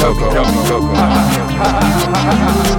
Coco. Yummy Coco.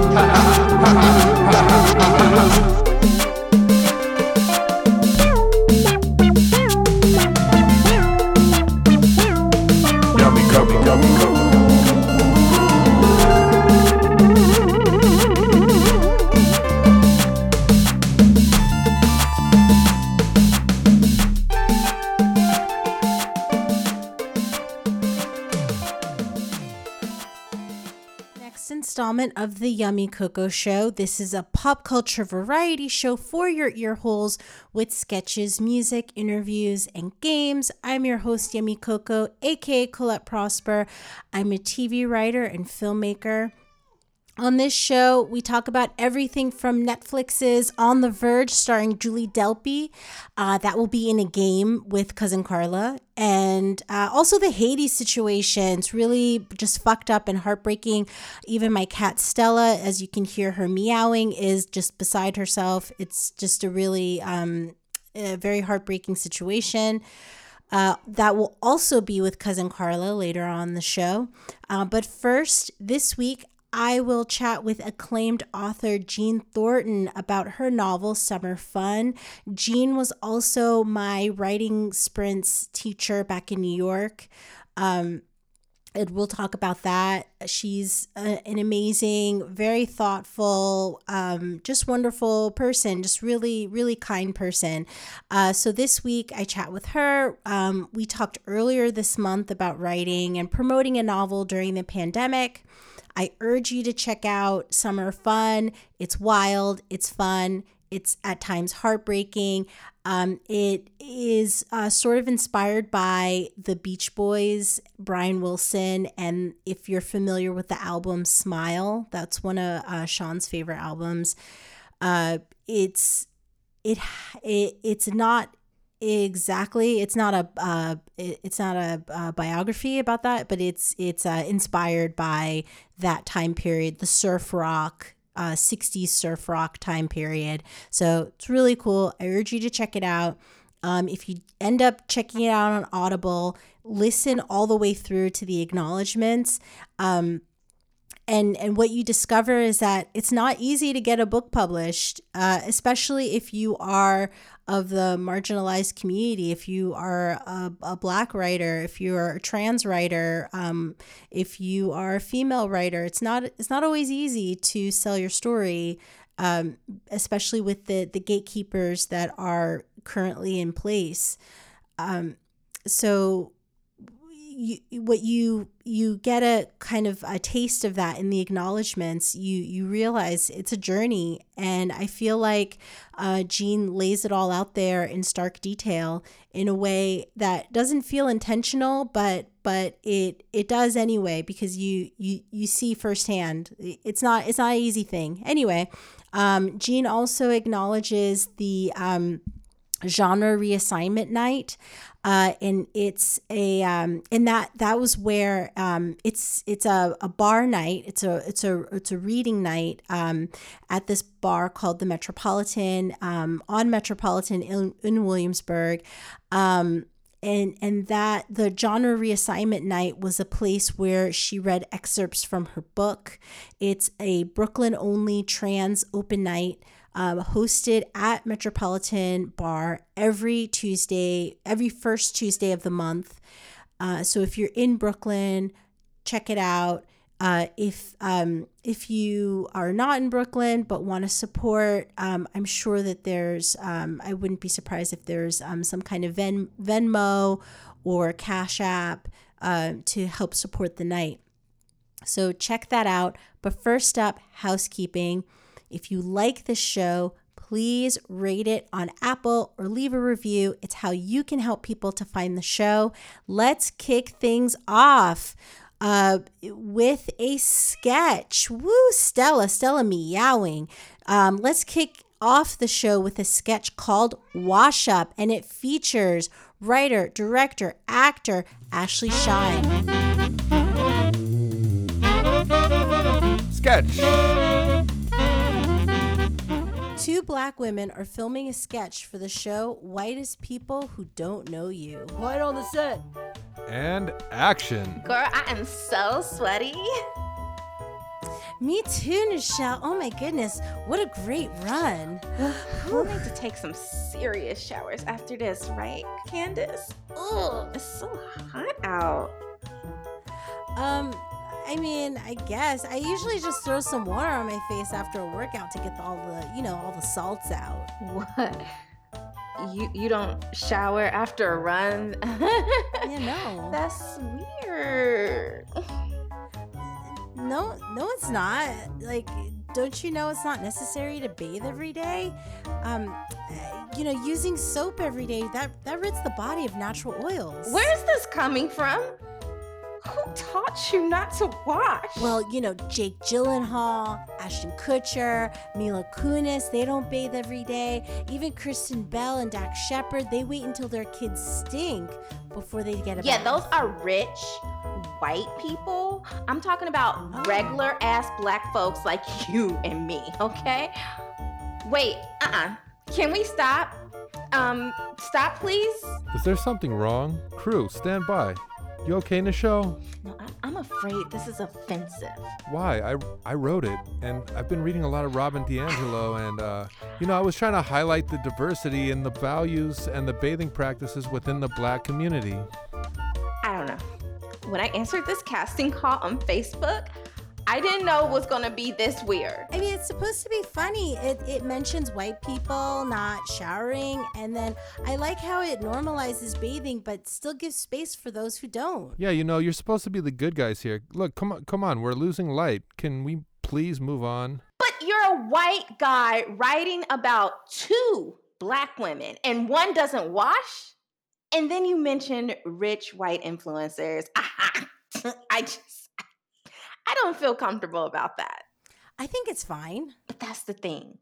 Installment of the Yummy Coco Show. This is a pop culture variety show for your ear holes with sketches, music, interviews, and games. I'm your host, Yummy Coco, aka Colette Prosper. I'm a TV writer and filmmaker. On this show, we talk about everything from Netflix's On the Verge, starring Julie Delpy. Uh, that will be in a game with Cousin Carla. And uh, also the Haiti situation. It's really just fucked up and heartbreaking. Even my cat Stella, as you can hear her meowing, is just beside herself. It's just a really um, a very heartbreaking situation. Uh, that will also be with cousin Carla later on the show. Uh, but first, this week I will chat with acclaimed author Jeanne Thornton about her novel Summer Fun. Jeanne was also my writing sprints teacher back in New York. Um, and we'll talk about that. She's a, an amazing, very thoughtful, um, just wonderful person, just really, really kind person. Uh, so this week I chat with her. Um, we talked earlier this month about writing and promoting a novel during the pandemic. I urge you to check out Summer Fun. It's wild, it's fun, it's at times heartbreaking. Um, it is uh, sort of inspired by the Beach Boys, Brian Wilson, and if you're familiar with the album Smile, that's one of uh, Jeanne's favorite albums. Uh, it's it, it it's not exactly. It's not a uh, it's not a, a, biography about that but it's it's uh, inspired by that time period the surf rock uh, 60s surf rock time period. So it's really cool. I urge you to check it out. Um, if you end up checking it out on audible listen all the way through to the acknowledgments. Um, and and what you discover is that it's not easy to get a book published uh, especially if you are of the marginalized community. If you are a, a black writer if you're a trans writer um, if you are a female writer it's not it's not always easy to sell your story um, especially with the the gatekeepers that are currently in place. Um, so you, what you you get a kind of a taste of that in the acknowledgments you you realize it's a journey. And i feel like uh, jeanne lays it all out there in stark detail in a way that doesn't feel intentional but but it it does anyway because you you you see firsthand. It's not it's not an easy thing. Anyway um, jeanne also acknowledges the um, genre reassignment night uh, and it's a um, and that that was where um, it's it's a, a bar night. It's a it's a it's a reading night um, at this bar called the Metropolitan um, on Metropolitan in, in Williamsburg. Um, and and that the genre reassignment night was a place where she read excerpts from her book. It's a Brooklyn only trans open night um, hosted at Metropolitan Bar every Tuesday, every first Tuesday of the month. Uh, so if you're in Brooklyn, check it out. Uh, if um, if you are not in Brooklyn but want to support, um, I'm sure that there's. Um, I wouldn't be surprised if there's um, some kind of Ven- Venmo or Cash App uh, to help support the night. So check that out. But first up, housekeeping. If you like this show, please rate it on Apple or leave a review. It's how you can help people to find the show. Let's kick things off uh, with a sketch. Woo, Stella, Stella meowing. Um, let's kick off the show with a sketch called Wash Up, and it features writer, director, actor Ashlei Shyne. Sketch. Two black women are filming a sketch for the show Whitest People Who Don't Know You. Quiet on the set. and action. Girl, I am so sweaty. Me too, Nichelle. Oh my goodness, what a great run. We'll need to take some serious showers after this, right, Candace? Oh, it's so hot out. Um, I mean, I guess I usually just throw some water on my face after a workout to get all the, you know, all the salts out. What? You you don't shower after a run? You know. That's weird. No, no, it's not. Like, don't you know it's not necessary to bathe every day? Um, uh, you know, using soap every day that that rids the body of natural oils. Where's this coming from? Who taught you not to wash? Well, you know, Jake Gyllenhaal, Ashton Kutcher, Mila Kunis, they don't bathe every day. Even Kristen Bell and Dax Shepard, they wait until their kids stink before they get a yeah, bath. those are rich white people. I'm talking about Oh. regular ass black folks like you and me, okay? Wait, uh-uh. Can we stop? Um, stop please? Is there something wrong? Crew, stand by. You okay, Nichelle? No, I- I'm afraid this is offensive. Why? I, I wrote it, and I've been reading a lot of Robin DiAngelo, and, uh, you know, I was trying to highlight the diversity and the values and the bathing practices within the black community. I don't know. When I answered this casting call on Facebook, I didn't know it was gonna be this weird. I mean, it's supposed to be funny. It, it mentions white people not showering, and then I like how it normalizes bathing, but still gives space for those who don't. Yeah, you know, you're supposed to be the good guys here. Look, come on, come on, we're losing light. Can we please move on? But you're a white guy writing about two black women and one doesn't wash? And then you mentioned rich white influencers. I just, I don't feel comfortable about that. I think it's fine. But that's the thing.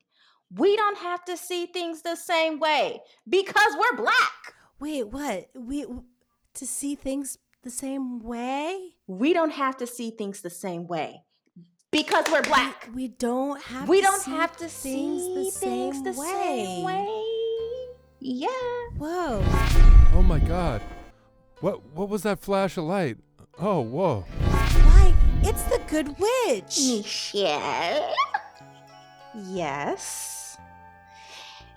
We don't have to see things the same way because we're black. Wait, what? We to see things the same way? We don't have to see things the same way because we're black. We, we don't have. We don't see have to things see the same things the way. same way. Yeah. Whoa! Oh my god. What what was that flash of light? Oh, whoa. Why? It's the Good Witch. Michelle? Yes.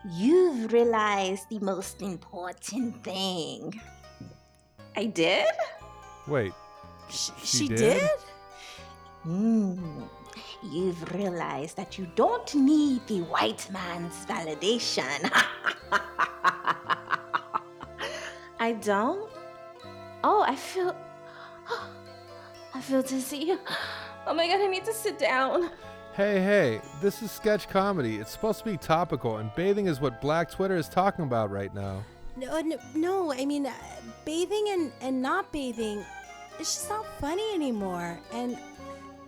You've realized the most important thing. I did? Wait. Sh- She she did? did? Hmm. You've realized that you don't need the white man's validation. I don't? Oh, I feel. I feel dizzy. Oh my god, I need to sit down. Hey, hey, this is sketch comedy. It's supposed to be topical, and bathing is what Black Twitter is talking about right now. No, no, no. I mean, uh, bathing and, and not bathing, it's just not funny anymore. And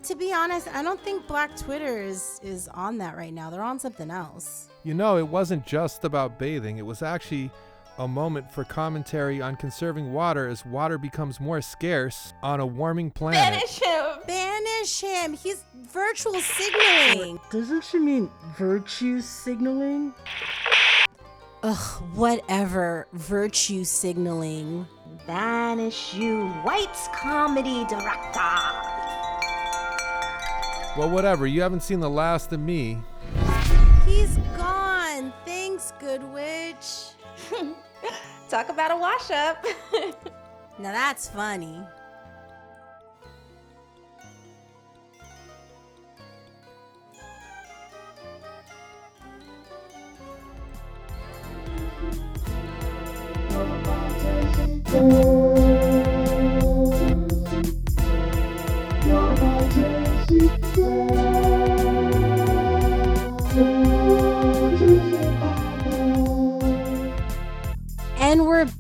to be honest, I don't think Black Twitter is is on that right now. They're on something else. You know, it wasn't just about bathing, it was actually a moment for commentary on conserving water as water becomes more scarce on a warming planet. Banish him! Banish him. He's virtual signaling. Doesn't she mean virtue signaling? Ugh, whatever. Virtue signaling. Banish you, white comedy director! Well, whatever, you haven't seen the last of me. He's gone. Thanks, Good Witch. Talk about a wash up. Now that's funny. And we're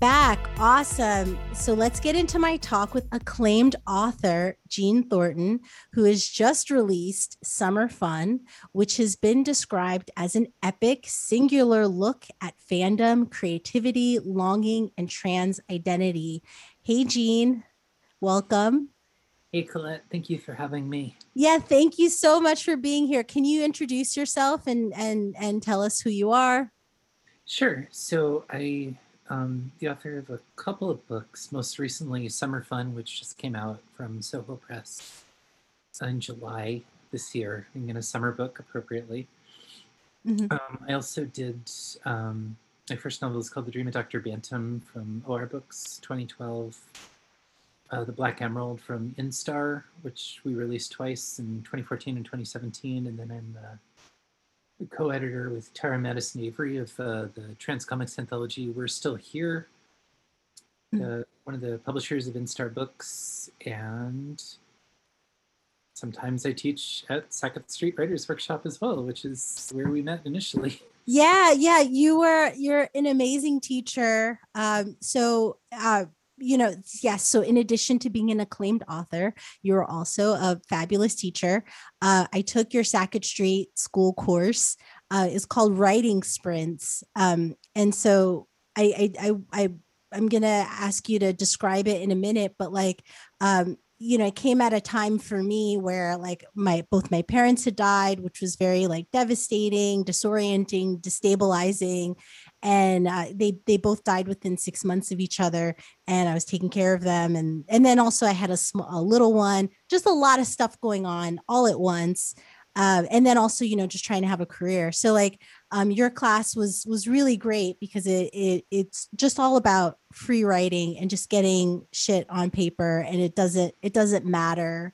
back. Awesome. So let's get into my talk with acclaimed author Jeanne Thornton, who has just released Summer Fun, which has been described as an epic, singular look at fandom, creativity, longing, and trans identity. Hey, Jeanne, welcome. Hey, Colette, thank you for having me. Yeah, thank you so much for being here. Can you introduce yourself and and and tell us who you are? Sure. So I um, the author of a couple of books, most recently Summer Fun, which just came out from Soho Press in July this year, in a summer book appropriately. Mhm. Um, I also did um, my first novel is called The Dream of Dr. Bantam from OR Books 2012. Uh, the Black Emerald from Instar, which we released twice in 2014 and 2017. And then I'm the, the co editor with Tara Madison Avery of uh, the Trans Comics anthology We're Still Here, Mm. uh, one of the publishers of Instar Books. And sometimes I teach at Sackett Street Writers Workshop as well, which is where we met initially. Yeah, yeah, you were you're an amazing teacher. Um, so uh, you know, yes. So in addition to being an acclaimed author, you're also a fabulous teacher. Uh, I took your Sackett Street School course. Uh, it's called Writing Sprints, um, and so I, I, I, I, I'm gonna ask you to describe it in a minute. But like, um, you know, it came at a time for me where like my both my parents had died, which was very like devastating, disorienting, destabilizing, and uh, they they both died within six months of each other. And I was taking care of them, and and then also I had a small a little one, just a lot of stuff going on all at once. Uh, and then also, you know, just trying to have a career. So like, um, your class was was really great because it, it it's just all about free writing and just getting shit on paper, and it doesn't it doesn't matter.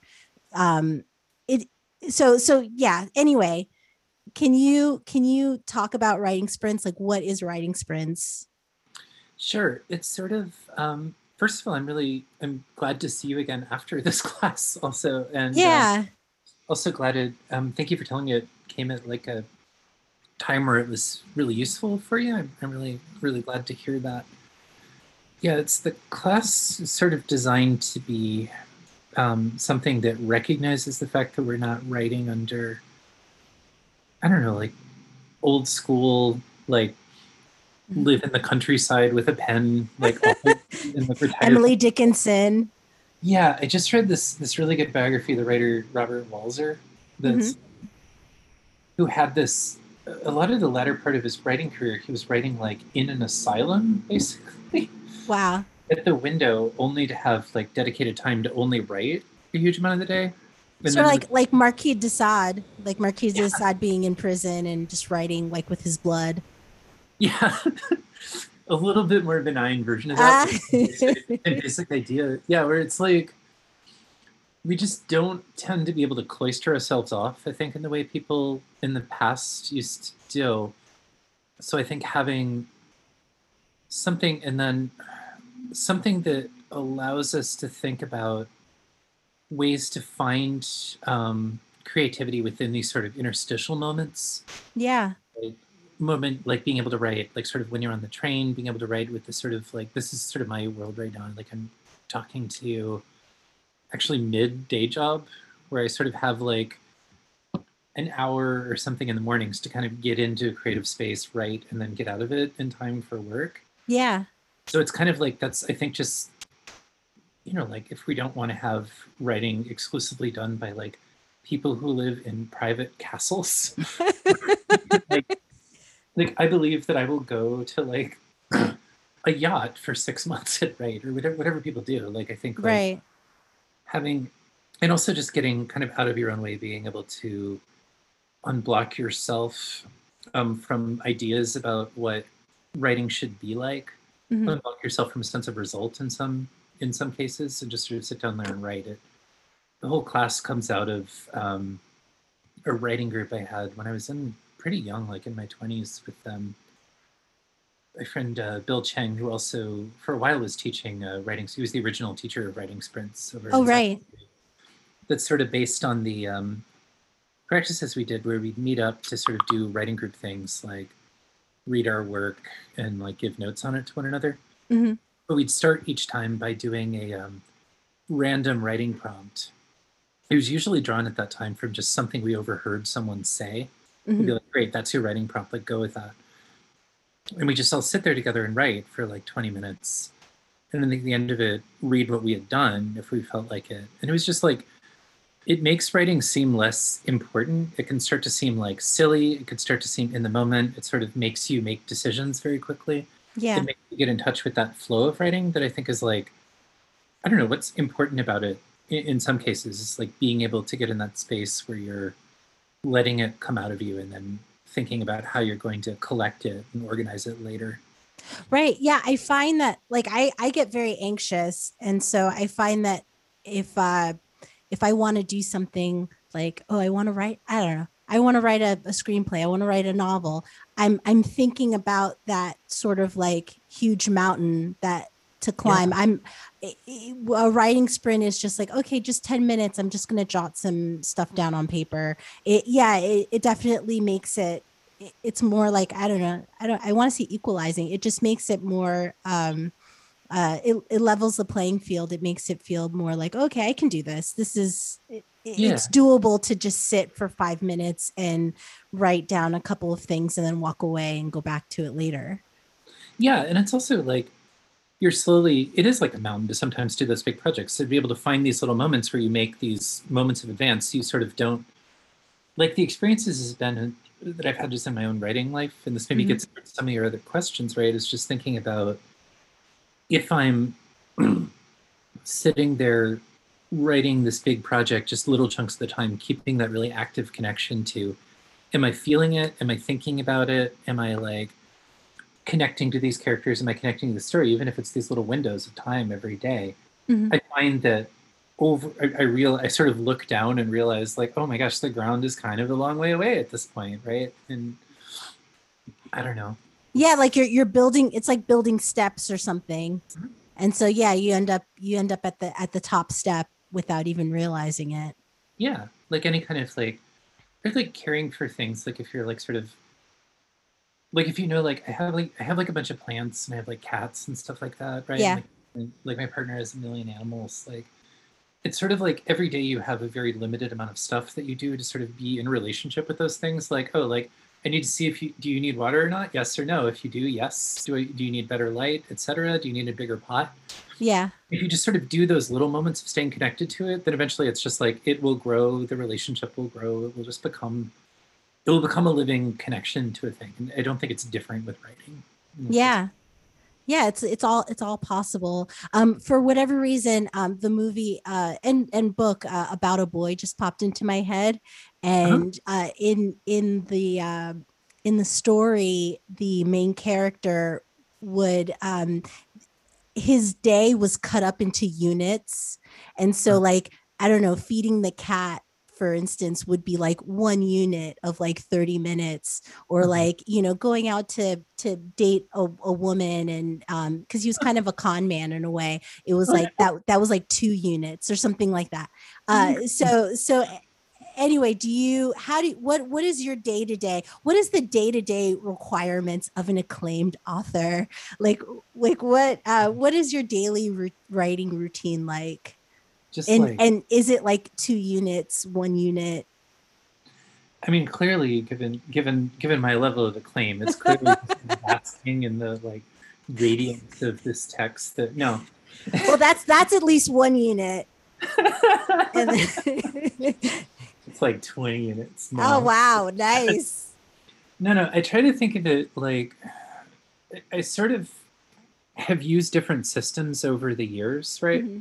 Um, it so so yeah. Anyway, can you can you talk about writing sprints? Like, what is writing sprints? Sure. It's sort of um, first of all, I'm really I'm glad to see you again after this class also, and uh, Yeah, also glad it. Um, thank you for telling me it came at like a time where it was really useful for you. I'm, I'm really really glad to hear that. Yeah, it's the class is sort of designed to be um, something that recognizes the fact that we're not writing under I don't know like old school like mm-hmm. live in the countryside with a pen like Emily Dickinson. yeah, I just read this this really good biography of the writer Robert Walser, that's mm-hmm. who had this. A lot of the latter part of his writing career, he was writing like in an asylum, basically Wow. at the window, only to have like dedicated time to only write a huge amount of the day. And Sort of like like Marquis de Sade, like Marquis de Sade being in prison and just writing like with his blood. Yeah. a little bit more benign version of that. Ah. and basic idea. Yeah, where it's like we just don't tend to be able to cloister ourselves off, I think, in the way people in the past used to do. So I think having something and then something that allows us to think about ways to find um, creativity within these sort of interstitial moments yeah. moment like being able to write like sort of when you're on the train being able to write with this sort of like this is sort of my world right now like i'm talking to actually mid day job where i sort of have like an hour or something in the mornings to kind of get into a creative space write and then get out of it in time for work Yeah. so it's kind of like that's i think just you know like if we don't want to have writing exclusively done by like people who live in private castles like, like i believe that i will go to like a yacht for six months at right or whatever whatever people do like i think like, Right. having and also just getting kind of out of your own way being able to unblock yourself um, from ideas about what writing should be like Mhm. unblock yourself from a sense of result in some in some cases and just sort of sit down there and write it the whole class comes out of um, a writing group i had when i was in pretty young like in my 20s with um, my friend uh, bill cheng who also for a while was teaching uh, writing he was the original teacher of writing sprints over Oh, right. that's sort of based on the um, practices we did where we'd meet up to sort of do writing group things like read our work and like give notes on it to one another Mhm. But we'd start each time by doing a um, random writing prompt it was usually drawn at that time from just something we overheard someone say We'd be Mhm. like, great, that's your writing prompt. Like, go with that. And we just all sit there together and write for like 20 minutes. And then at the end of it, read what we had done if we felt like it. And it was just like, it makes writing seem less important. It can start to seem like silly. It could start to seem in the moment. It sort of makes you make decisions very quickly. Yeah. It makes get in touch with that flow of writing that I think is like, I don't know what's important about it. In, in some cases, it's like being able to get in that space where you're letting it come out of you and then thinking about how you're going to collect it and organize it later. Right. Yeah. I find that like I, I get very anxious. And so I find that if uh if I want to do something like, oh, I want to write, I don't know, I want to write a, a screenplay, I want to write a novel, I'm I'm thinking about that sort of like huge mountain that to climb. Yeah. I'm a writing sprint is just like okay, just ten minutes. I'm just gonna jot some stuff down on paper. It yeah, it, it definitely makes it. It's more like I don't know. I don't. I want to see equalizing. It just makes it more. um uh, it, it levels the playing field. It makes it feel more like, okay, I can do this. This is, it, yeah. it's doable to just sit for five minutes and write down a couple of things and then walk away and go back to it later. Yeah. And it's also like, you're slowly it is like a mountain to sometimes do those big projects to be able to find these little moments where you make these moments of advance you sort of don't like the experiences has been that i've had just in my own writing life and this maybe mm-hmm. gets some of your other questions right is just thinking about if i'm sitting there writing this big project just little chunks of the time keeping that really active connection to am i feeling it? Am i thinking about it? Am i like connecting to these characters? Am i connecting to the story even if it's these little windows of time every day, mm-hmm. i find that over I, I real i sort of look down and realize like oh my gosh the ground is kind of a long way away at this point right? And i don't know. Yeah like you're you're building it's like building steps or something. Mm-hmm. and so yeah you end up you end up at the at the top step without even realizing it. Yeah like any kind of like or like caring for things like if you're like sort of like if you know like i have like i have like a bunch of plants and i have like cats and stuff like that right? Yeah. Like, like my partner has a million animals like it's sort of like every day you have a very limited amount of stuff that you do to sort of be in relationship with those things like oh like i need to see if you do you need water or not? Yes or no. If you do yes. Do I, do you need better light etc do you need a bigger pot yeah if you just sort of do those little moments of staying connected to it then eventually it's just like it will grow the relationship will grow it will just become it will become a living connection to a thing. And I don't think it's different with writing. Yeah. Yeah, it's it's all it's all possible. Um, for whatever reason, um, the movie uh, and and book uh, about a boy just popped into my head, uh-huh. and uh-huh. uh, in in the uh, in the story, the main character would um, his day was cut up into units, and so like I don't know, feeding the cat for instance would be like one unit of like 30 minutes or mm-hmm. like you know going out to to date a, a woman and um because he was kind of a con man in a way. It was like that that was like two units or something like that. Uh mm-hmm. so so anyway do you how do you, what what is your day to day what is the day to day requirements of an acclaimed author like like what uh what is your daily writing routine like just and like, and is it like two units, one unit? I mean, clearly, given given given my level of acclaim, it's clearly basking in the like radiance of this text. That no. Well, that's that's at least one unit. it's like twenty units. Now. Oh wow, nice. no, no. I try to think of it like I sort of have used different systems over the years, right? Mm-hmm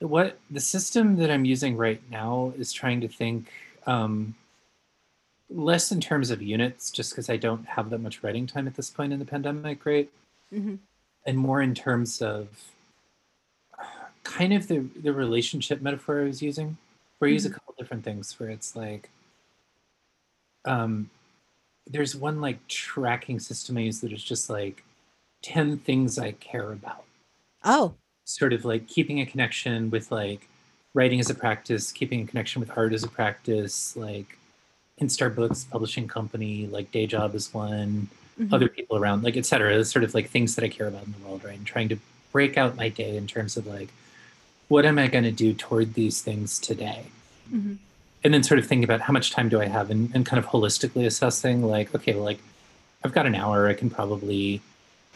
what the system that I'm using right now is trying to think um, less in terms of units, just because I don't have that much writing time at this point in the pandemic, right? Mm-hmm. And more in terms of kind of the the relationship metaphor I was using, where I use mm-hmm. a couple different things. Where it's like, um, there's one like tracking system I use that is just like ten things I care about. Oh sort of like keeping a connection with like writing as a practice, keeping a connection with art as a practice, like Instar Books, publishing company, like day job is one, mm-hmm. other people around, like etc. Sort of like things that I care about in the world, right? And trying to break out my day in terms of like, what am I going to do toward these things today? Mm-hmm. And then sort of thinking about how much time do I have and, and kind of holistically assessing like, okay, well, like I've got an hour, I can probably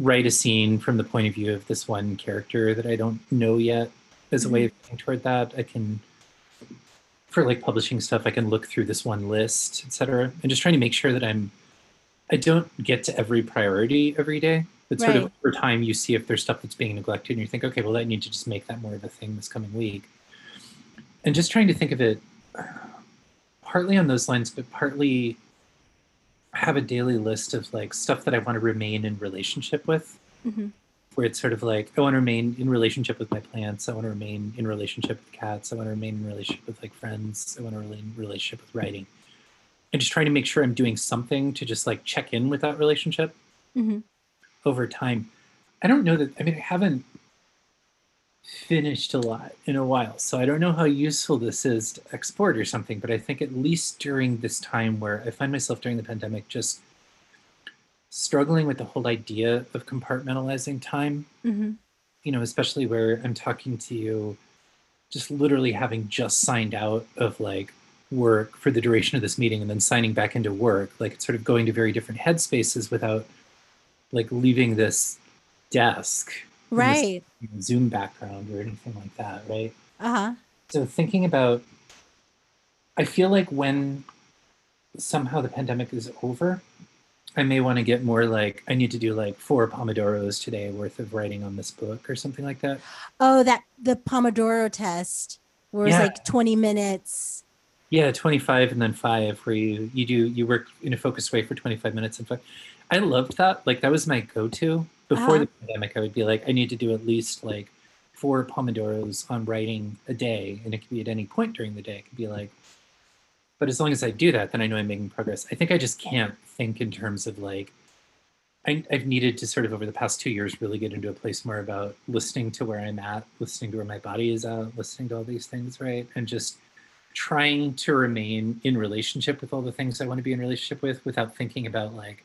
write a scene from the point of view of this one character that I don't know yet as a way of getting toward that. I can for like publishing stuff, I can look through this one list, et cetera, And just trying to make sure that I'm I don't get to every priority every day. It's sort Right. of over time you see if there's stuff that's being neglected and you think, okay, well, I need to just make that more of a thing this coming week. And just trying to think of it partly on those lines, but partly have a daily list of like stuff that I want to remain in relationship with, hmm where it's sort of like I want to remain in relationship with my plants. I want to remain in relationship with cats. I want to remain in relationship with like friends. I want to remain in relationship with writing. And just trying to make sure I'm doing something to just like check in with that relationship hmm over time. I don't know that, I mean, I haven't finished a lot in a while, so I don't know how useful this is to export or something, but I think at least during this time where I find myself during the pandemic just struggling with the whole idea of compartmentalizing time, hmm you know, especially where I'm talking to you, just literally having just signed out of like work for the duration of this meeting and then signing back into work, like it's sort of going to very different headspaces without like leaving this desk, in this Right. Zoom background or anything like that, right? Uh huh. So thinking about, I feel like when somehow the pandemic is over, I may want to get more like I need to do like four pomodoros today worth of writing on this book or something like that. Oh, that the Pomodoro test, where it's like twenty minutes. Yeah, 25 and then five, where you you do you work in a focused way for 25 minutes and five. I loved that. Like that was my go-to before Uh-huh. the pandemic. I would be like, I need to do at least like four pomodoros on writing a day, and it could be at any point during the day. It could be like, but as long as I do that, then I know I'm making progress. I think I just can't think in terms of like. I, I've needed to sort of over the past two years really get into a place more about listening to where I'm at, listening to where my body is at, listening to all these things, right? And just trying to remain in relationship with all the things I want to be in relationship with without thinking about like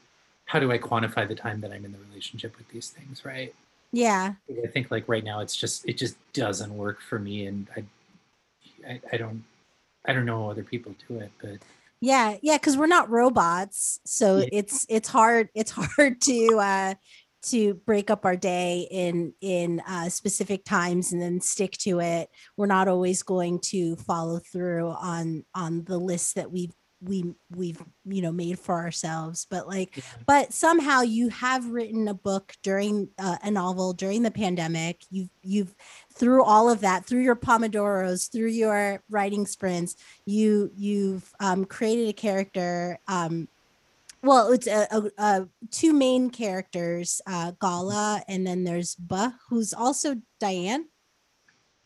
how do I quantify the time that I'm in the relationship with these things, right? Yeah. I think like right now it's just it just doesn't work for me and I I, I don't I don't know how other people do it, but Yeah, yeah, because we're not robots, so Yeah. it's it's hard it's hard to uh to break up our day in in uh, specific times and then stick to it. We're not always going to follow through on on the list that we've we we've you know made for ourselves but like Yeah. but somehow you have written a book during uh, a novel during the pandemic you've you've through all of that through your pomodoros through your writing sprints you you've um, created a character um, well it's a, a, a two main characters uh, gala and then there's buh who's also diane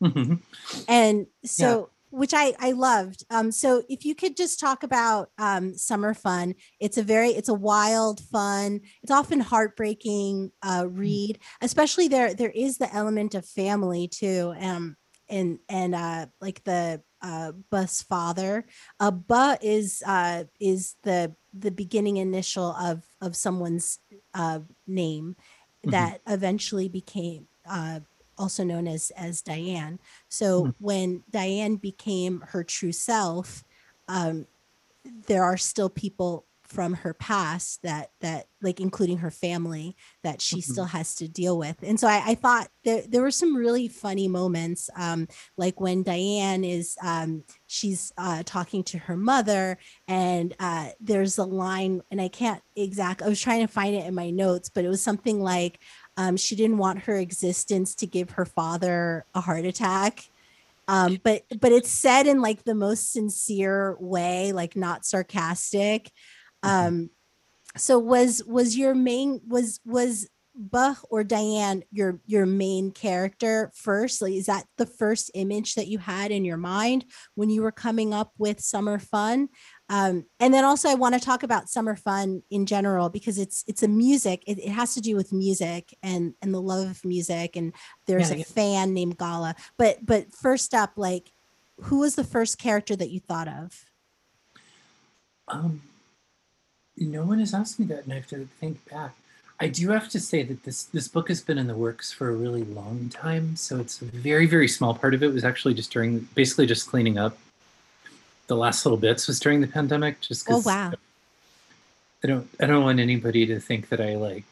Mhm. and so which I I loved. Um, so if you could just talk about um, summer fun, it's a very it's a wild fun. It's often heartbreaking uh, read, especially there there is the element of family too. Um, and and uh, like the uh, bus father, uh, Bu is uh, is the the beginning initial of of someone's uh, name Mhm. that eventually became uh, also known as as Diane. So Mhm. when Diane became her true self, um, there are still people from her past that that like including her family that she Mhm. still has to deal with and so i, I thought there, there were some really funny moments um, like when diane is um, she's uh, talking to her mother and uh, there's a line and i can't exact i was trying to find it in my notes but it was something like um, she didn't want her existence to give her father a heart attack. Um, but but it's said in like the most sincere way like not sarcastic. Mhm. um so was was your main was was Buh or Diane your your main character first? Like is that the first image that you had in your mind when you were coming up with summer fun um, and then also I want to talk about summer fun in general because it's it's a music it, it has to do with music and and the love of music and there's Yeah, a yeah. fan named Gala but but first up like who was the first character that you thought of Um, no one has asked me that, and I have to think back. I do have to say that this this book has been in the works for a really long time, so it's a very very small part of it was actually just during basically just cleaning up. The last little bits was during the pandemic, just because oh wow I don't I don't want anybody to think that I like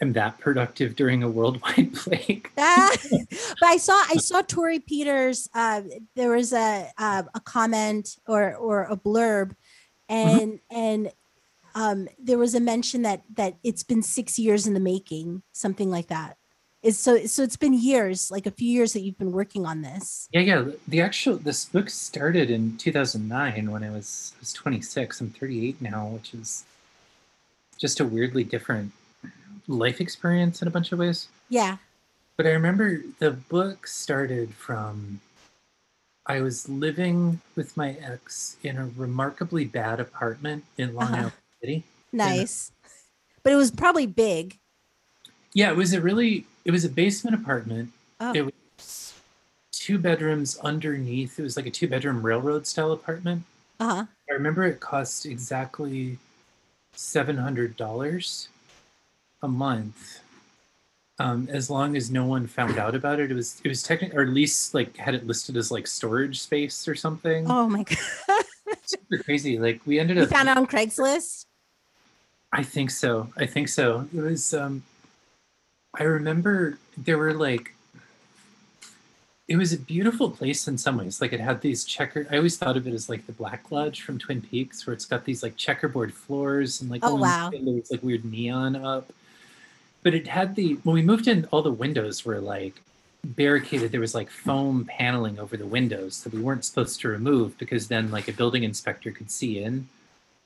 am that productive during a worldwide plague. But I saw I saw Torrey Peters. Uh, there was a uh, a comment or or a blurb, and and um, there was a mention that that it's been six years in the making, something like that. Is so so it's been years, like a few years that you've been working on this. Yeah, yeah. The actual this book started in 2009 when I was I was 26. I'm 38 now, which is just a weirdly different life experience in a bunch of ways. Yeah. But I remember the book started from I was living with my ex in a remarkably bad apartment in Long Uh-huh. Island City. Nice. But it was probably big. Yeah, it was a really it was a basement apartment. Oh. It was two bedrooms underneath. It was like a two bedroom railroad style apartment. Uh-huh. I remember it cost exactly seven hundred dollars a month. Um, as long as no one found out about it, it was it was technically, or at least like had it listed as like storage space or something. Oh my god. Super crazy. Like we ended you up. found it on Craigslist? I think so. I think so. It was um I remember there were like it was a beautiful place in some ways. Like it had these checker I always thought of it as like the Black Lodge from Twin Peaks where it's got these like checkerboard floors and like Oh, wow. there was like weird neon up. But it had the when we moved in all the windows were like barricaded there was like foam paneling over the windows that we weren't supposed to remove because then like a building inspector could see in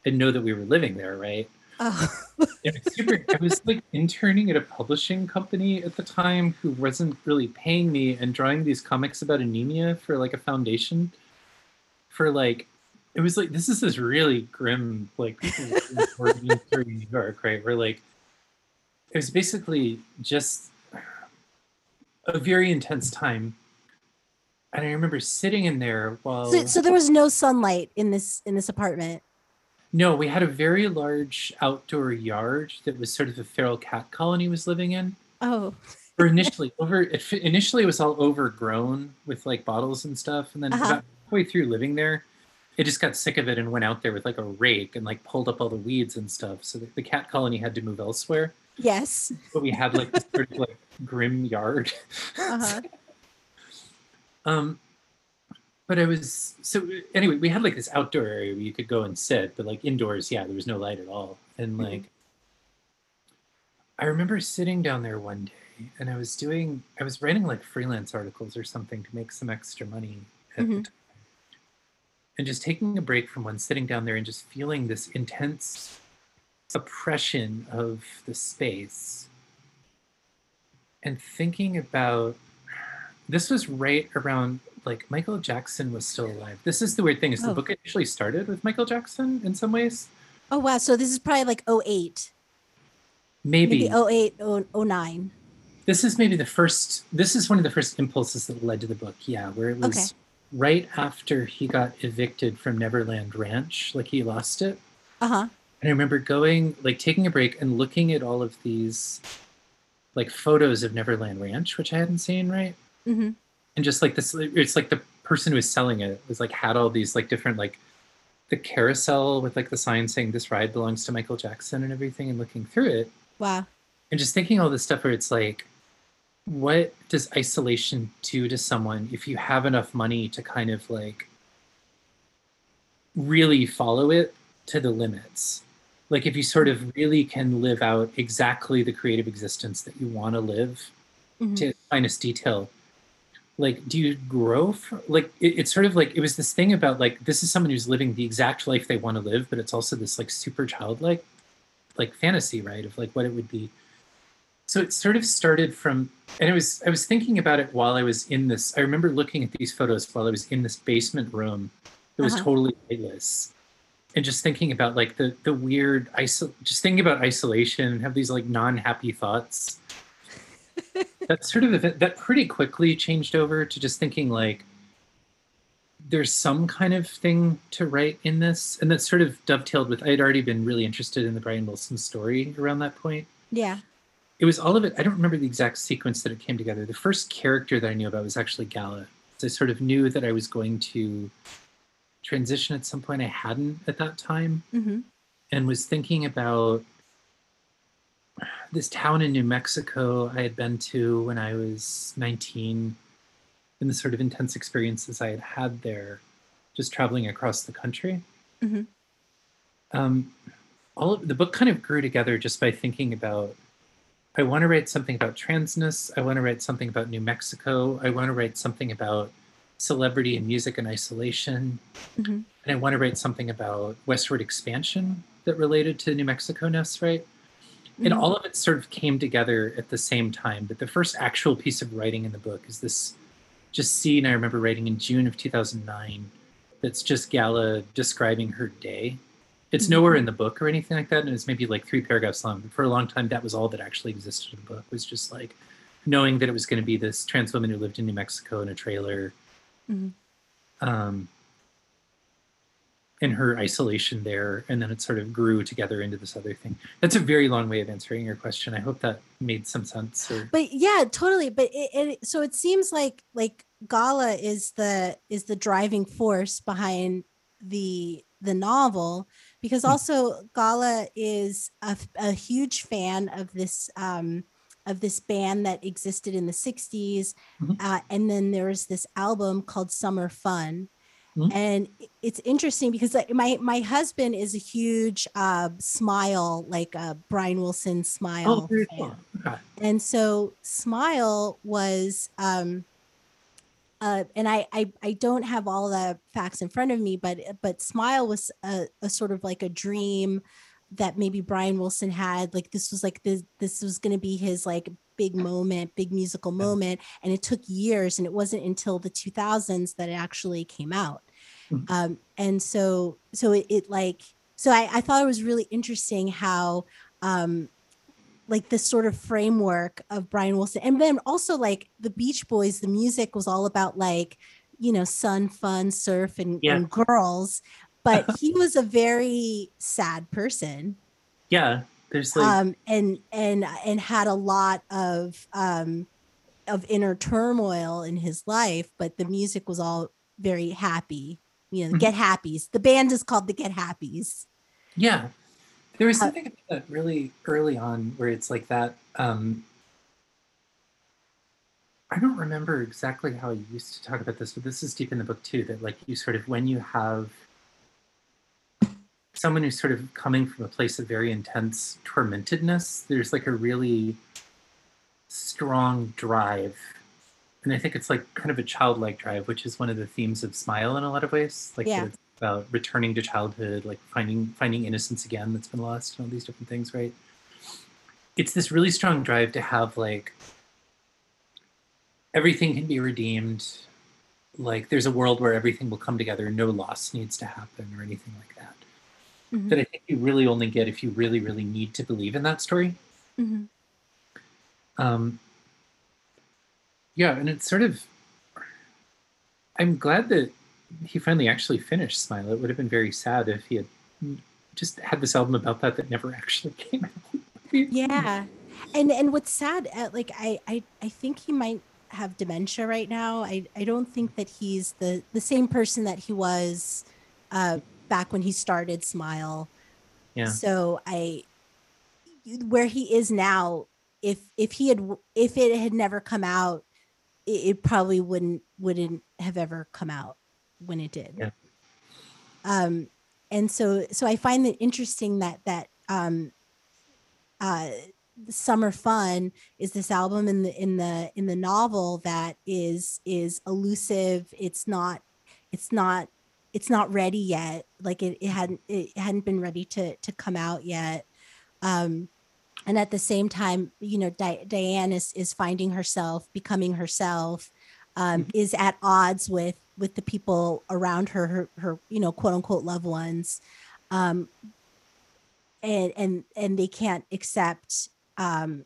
and know that we were living there right Oh. it was super. I was like interning at a publishing company at the time who wasn't really paying me and drawing these comics about anemia for like a foundation for like it was like this is this really grim like New York, right? Where like it was basically just a very intense time. And I remember sitting in there while so, so there was no sunlight in this in this apartment. No, we had a very large outdoor yard that was sort of a feral cat colony was living in. Oh. Or initially, over it, initially it was all overgrown with like bottles and stuff, and then Uh-huh. about halfway through living there, it just got sick of it and went out there with like a rake and like pulled up all the weeds and stuff. So the, the cat colony had to move elsewhere. Yes. But we had like this sort of like grim yard. Uh-huh. Um, but I was so anyway. We had like this outdoor area where you could go and sit, but like indoors, yeah, there was no light at all. And Mhm. like, I remember sitting down there one day, and I was doing, I was writing like freelance articles or something to make some extra money at the Mhm. time, and just taking a break from one, sitting down there and just feeling this intense oppression of the space, and thinking about this was right around like Michael Jackson was still alive. This is the weird thing is the Oh. book initially started with Michael Jackson in some ways. Oh wow. So this is probably like 08. Maybe, Maybe 08, 09. this is maybe the first this is one of the first impulses that led to the book. Yeah, where it was Okay. right after he got evicted from Neverland Ranch, like he lost it. Uh-huh. And I remember going, like, taking a break and looking at all of these, like, photos of Neverland Ranch, which I hadn't seen, right? Mm-hmm. And just like this, it's like the person who was selling it was like had all these like different like the carousel with like the sign saying this ride belongs to Michael Jackson and everything, and looking through it Wow. and just thinking all this stuff where it's like, what does isolation do to someone if you have enough money to kind of like really follow it to the limits? Like if you sort of really can live out exactly the creative existence that you want to live Mhm. to finest detail, like do you grow from, like it, it's sort of like it was this thing about like this is someone who's living the exact life they want to live, but it's also this like super childlike like fantasy, right? Of like what it would be. So it sort of started from, and it was I was thinking about it while I was in this. I remember looking at these photos while I was in this basement room that was Uh-huh. totally lightless, and just thinking about like the the weird isol, just thinking about isolation and have these like non happy thoughts. That sort of event that pretty quickly changed over to just thinking like there's some kind of thing to write in this and that sort of dovetailed with i had already been really interested in the brian wilson story around that point Yeah. it was all of it i don't remember the exact sequence that it came together the first character that i knew about was actually gala so i sort of knew that i was going to transition at some point i hadn't at that time Mm-hmm. and was thinking about this town in New Mexico I had been to when I was 19 and the sort of intense experiences I had had there just traveling across the country. Mhm. Um, all of the book kind of grew together just by thinking about I want to write something about transness. I want to write something about New Mexico. I want to write something about celebrity and music and isolation. Mhm. And I want to write something about westward expansion that related to New Mexico ness, right? And Mhm. all of it sort of came together at the same time. But the first actual piece of writing in the book is this just scene I remember writing in June of 2009 that's just Gala describing her day. It's Mhm. nowhere in the book or anything like that, and it's maybe like three paragraphs long. But for a long time, that was all that actually existed in the book was just like knowing that it was going to be this trans woman who lived in New Mexico in a trailer, Mhm. um, in her isolation there, and then it sort of grew together into this other thing. That's a very long way of answering your question. I hope that made some sense. Or but yeah totally but it, it so it seems like like gala is the is the driving force behind the the novel because Hmm. also gala is a huge fan of this um of this band that existed in the 60s Mhm. uh, and then there's this album called summer fun Mhm. and it's interesting because like my my husband is a huge uh smile like uh brian wilson smile oh, very fan cool. Okay. and so smile was um uh and I, I i don't have all the facts in front of me but but smile was a, a sort of like a dream that maybe brian wilson had like this was like this this was going to be his like big moment big musical moment and it took years and it wasn't until the 2000s that it actually came out Mhm. um and so so it, it like so I, I thought it was really interesting how um like this sort of framework of Brian Wilson. And then also like the Beach Boys, the music was all about like, you know, sun, fun, surf, and, Yeah. and girls. But he was a very sad person. Yeah, there's like Um and and and had a lot of um of inner turmoil in his life, but the music was all very happy. You know, the Mhm. Get Happies. The band is called the Get Happies. Yeah. There was Uh, something about that really early on where it's like that. Um, I don't remember exactly how I used to talk about this, but this is deep in the book too. That like you sort of when you have someone who's sort of coming from a place of very intense tormentedness, there's like a really strong drive. And I think it's like kind of a childlike drive, which is one of the themes of Smile in a lot of ways. Like Yeah. it's about returning to childhood, like finding finding innocence again that's been lost, and all these different things, right? It's this really strong drive to have like everything can be redeemed. Like there's a world where everything will come together, no loss needs to happen or anything like that. Mhm. That I think you really only get if you really, really need to believe in that story. Mhm. Um, yeah, and it's sort of. I'm glad that he finally actually finished Smile. It would have been very sad if he had just had this album about that that never actually came out. yeah and and what's sad uh, like I, I i think he might have dementia right now i i don't think that he's the the same person that he was uh back when he started smile Yeah. so i where he is now if if he had if it had never come out it, it probably wouldn't wouldn't have ever come out when it did. Yeah. um and so so i find it interesting that that um uh summer fun is this album in the in the in the novel that is is elusive. It's not it's not it's not ready yet. Like it, it hadn't it hadn't been ready to to come out yet. Um and at the same time you know Di- diane is is finding herself becoming herself um is at odds with with the people around her her, her you know quote unquote loved ones um and and and they can't accept um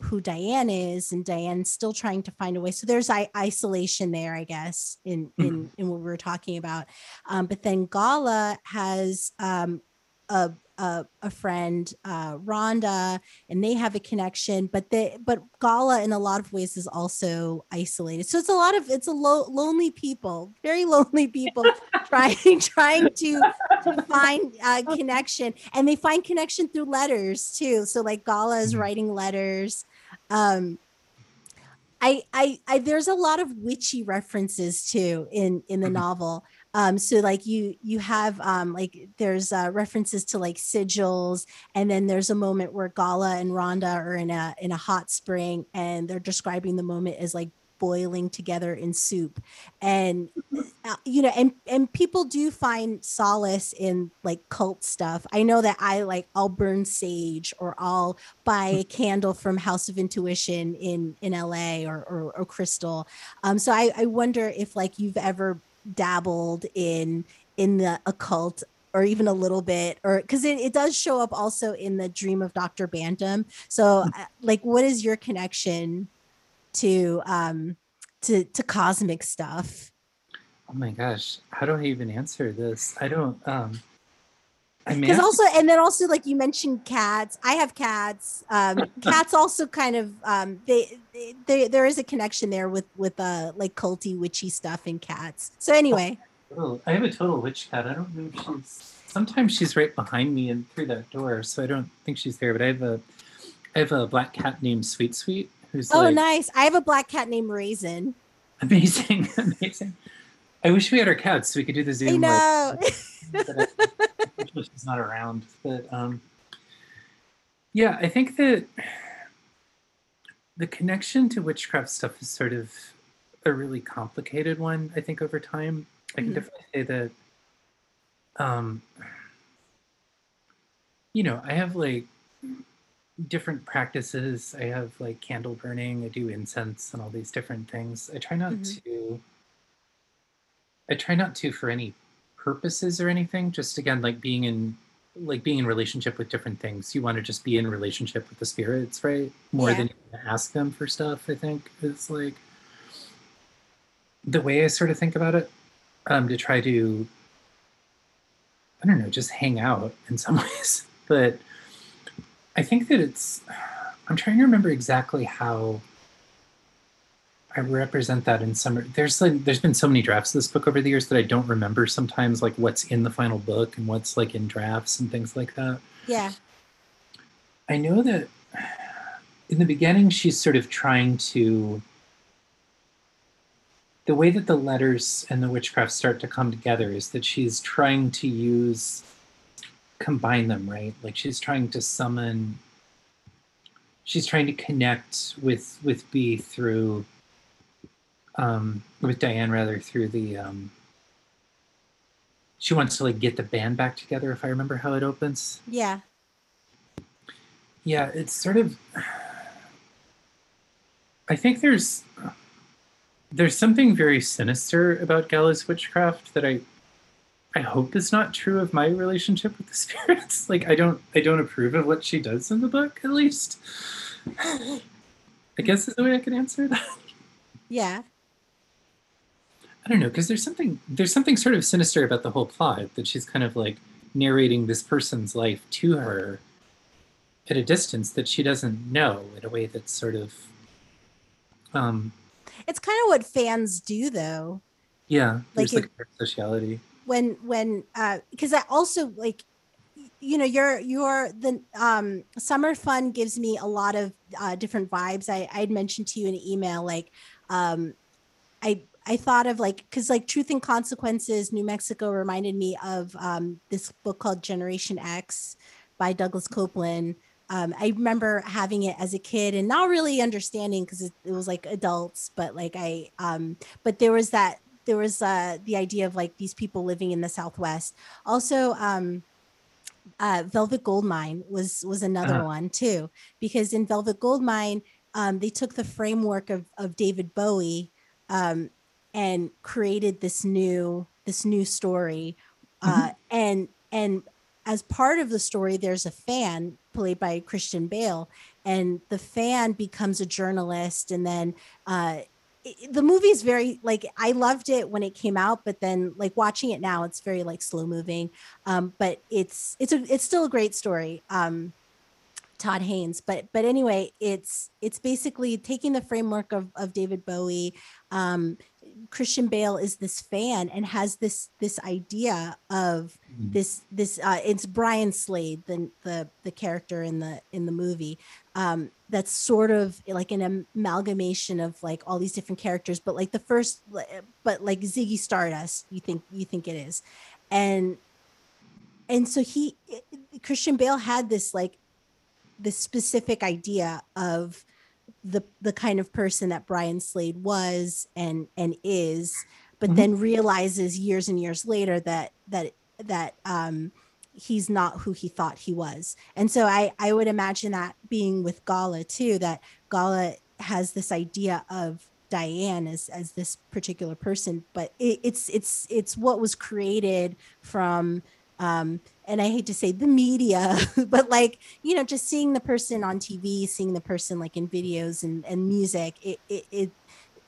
who Diane is and Diane's still trying to find a way. So there's I- isolation there I guess in in in what we were talking about. Um but then Gala has um a a, a friend uh Rhonda and they have a connection but they but Gala in a lot of ways is also isolated so it's a lot of it's a lo- lonely people very lonely people trying trying to to find uh, connection and they find connection through letters too so like gala is Mhm. writing letters um I, I i there's a lot of witchy references too in in the Mhm. novel Um, so like you you have um, like there's uh, references to like sigils, and then there's a moment where Gala and Rhonda are in a in a hot spring, and they're describing the moment as like boiling together in soup. And uh, you know and and people do find solace in like cult stuff. I know that i like i'll burn sage or i'll buy a candle from house of intuition in in la or or, or crystal. Um so i i wonder if like you've ever dabbled in in the occult or even a little bit or because it, it does show up also in the dream of dr bantam so uh, like what is your connection to um to to cosmic stuff Oh my gosh, how do I even answer this? I don't. um because also and then also like you mentioned cats i have cats um cats also kind of um they, they, they there is a connection there with with uh like culty witchy stuff in cats so anyway Oh, I have a total witch cat. I don't know if she's. Sometimes she's right behind me and through that door, so I don't think she's there. But I have a, I have a black cat named Sweet Sweet, who's oh like nice i have a black cat named raisin amazing, amazing. I wish we had our cats so we could do the i Zoom. know I- unfortunately she's not around. But um, yeah, I think that the connection to witchcraft stuff is sort of a really complicated one. I think over time, I can Mhm. definitely say that. Um, you know, I have like different practices. I have like candle burning. I do incense and all these different things. I try not Mhm. to. I try not to for any purposes or anything. Just again, like being in like being in relationship with different things. You want to just be in relationship with the spirits, right? More Yeah. than ask them for stuff. I think is like the way I sort of think about it. Um, to try to, I don't know, just hang out in some ways. But I think that it's. I'm trying to remember exactly how I represent that in some. There's like there's been so many drafts of this book over the years that I don't remember sometimes like what's in the final book and what's like in drafts and things like that. yeah I know that in the beginning she's sort of trying to the way that the letters and the witchcraft start to come together is that she's trying to use combine them, right? Like she's trying to summon she's trying to connect with with B through um with Diane rather through the um she wants to like get the band back together if I remember how it opens. yeah Yeah, it's sort of. I think there's there's something very sinister about Gala's witchcraft that I I hope is not true of my relationship with the spirits. Like I don't I don't approve of what she does in the book, at least. I guess is the way I could answer that. yeah I don't know because there's something there's something sort of sinister about the whole plot that she's kind of like narrating this person's life to her at a distance that she doesn't know in a way that's sort of um it's kind of what fans do though. Yeah Like there's like, sociality. when when uh because i also like you know your your the um summer fun gives me a lot of uh different vibes. I i'd mentioned to you in email like um i i thought of like because like truth and consequences new mexico reminded me of um this book called generation x by douglas coupland um, I remember having it as a kid and not really understanding because it, it was like adults, but like I, um, but there was that there was uh, the idea of like these people living in the Southwest. Also, um, uh, Velvet Goldmine was was another Uh-huh. one too, because in Velvet Goldmine, um, they took the framework of of David Bowie um, and created this new this new story, uh, and and as part of the story, there's a fan played by Christian Bale, and the fan becomes a journalist, and then uh, it- the movie is very like I loved it when it came out, but then like watching it now, it's very like slow moving. Um, but it's it's a it's still a great story. Um, Todd Haynes, but but anyway, it's it's basically taking the framework of of David Bowie, um, Christian Bale is this fan and has this this idea of Mhm. this this uh it's Brian Slade the the the character in the in the movie um that's sort of like an amalgamation of like all these different characters but like the first but like Ziggy Stardust you think you think it is and and so he Christian Bale had this like this specific idea of the the kind of person that Brian Slade was and and is, but Mhm. then realizes years and years later that that that um he's not who he thought he was. And so I I would imagine that being with Gala too, that Gala has this idea of Diane as as this particular person, but it, it's it's it's what was created from um and I hate to say the media, but like, you know, just seeing the person on TV, seeing the person like in videos and, and music, it, it, it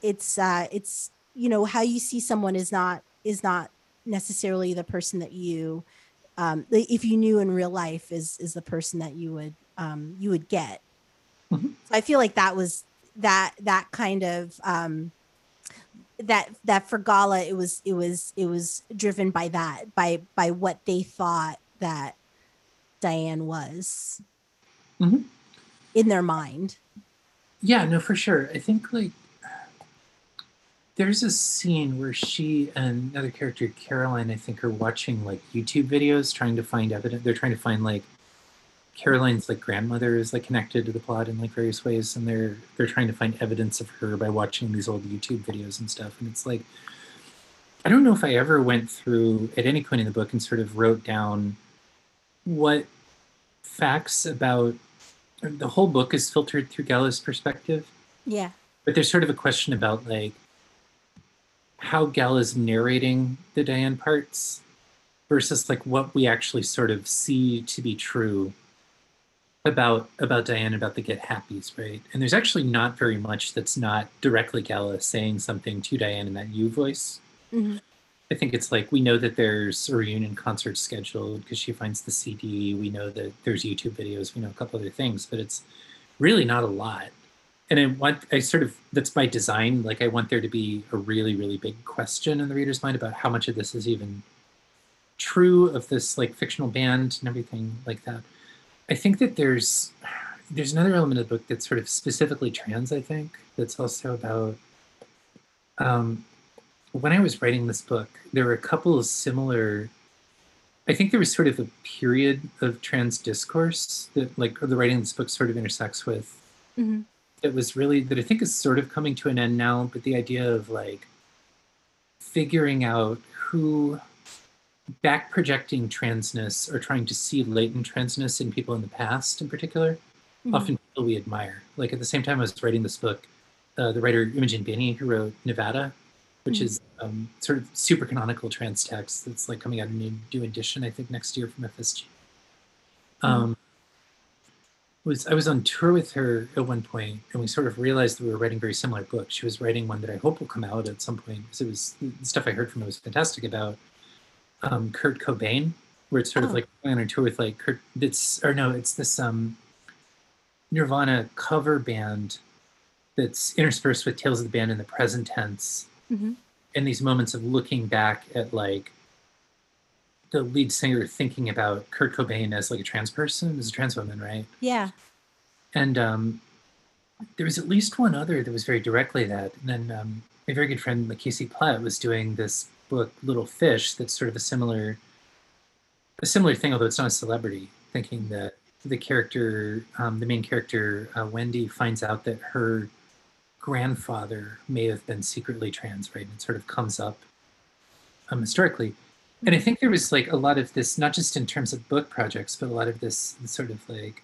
it's uh it's you know, how you see someone is not is not necessarily the person that you um if you knew in real life is is the person that you would um you would get. Mhm. So I feel like that was that that kind of um that that for gala it was it was it was driven by that by by what they thought that diane was Mhm. in their mind Yeah, no, for sure. I think like there's a scene where she and another character, Caroline, I think, are watching like YouTube videos trying to find evidence. They're trying to find like Caroline's like grandmother is like connected to the plot in like various ways, and they're they're trying to find evidence of her by watching these old YouTube videos and stuff. And it's like I don't know if I ever went through at any point in the book and sort of wrote down what facts about the whole book is filtered through Gala's perspective, yeah but there's sort of a question about like how Gala's narrating the Diane parts versus like what we actually sort of see to be true about about Diane about the get happies, right? And there's actually not very much that's not directly Gala saying something to Diane in that you voice. Mhm. I think it's like we know that there's a reunion concert scheduled because she finds the CD. We know that there's YouTube videos. We know a couple other things, but it's really not a lot. And I want I sort of that's by design. Like I want there to be a really really big question in the reader's mind about how much of this is even true of this like fictional band and everything like that. I think that there's there's another element of the book that's sort of specifically trans. I think that's also about um, when I was writing this book, there were a couple of similar. I think there was sort of a period of trans discourse that, like, the writing of this book sort of intersects with. Mhm. That was really that I think is sort of coming to an end now. But the idea of like figuring out who back projecting transness or trying to see latent transness in people in the past, in particular, Mhm. often people we admire. Like at the same time I was writing this book, uh, the writer Imogen Binnie, who wrote Nevada, which Mhm. is um, sort of super canonical trans text that's like coming out in a new edition, I think, next year from FSG. Um, was I was on tour with her at one point, and we sort of realized that we were writing very similar books. She was writing one that I hope will come out at some point because it was the stuff I heard from her was fantastic about um, Kurt Cobain, where it's sort Oh. of like going on a tour with like Kurt. It's or no, it's this um, Nirvana cover band that's interspersed with tales of the band in the present tense, Mhm. and these moments of looking back at like the lead singer thinking about Kurt Cobain as like a trans person, as a trans woman, right? yeah And um, there was at least one other that was very directly that. And then um, my very good friend Casey Plett was doing this book, Little Fish, that's sort of a similar, a similar thing, although it's not a celebrity. Thinking that the character, um, the main character uh, Wendy, finds out that her grandfather may have been secretly trans, right? It sort of comes up um, historically. And I think there was like a lot of this, not just in terms of book projects, but a lot of this sort of like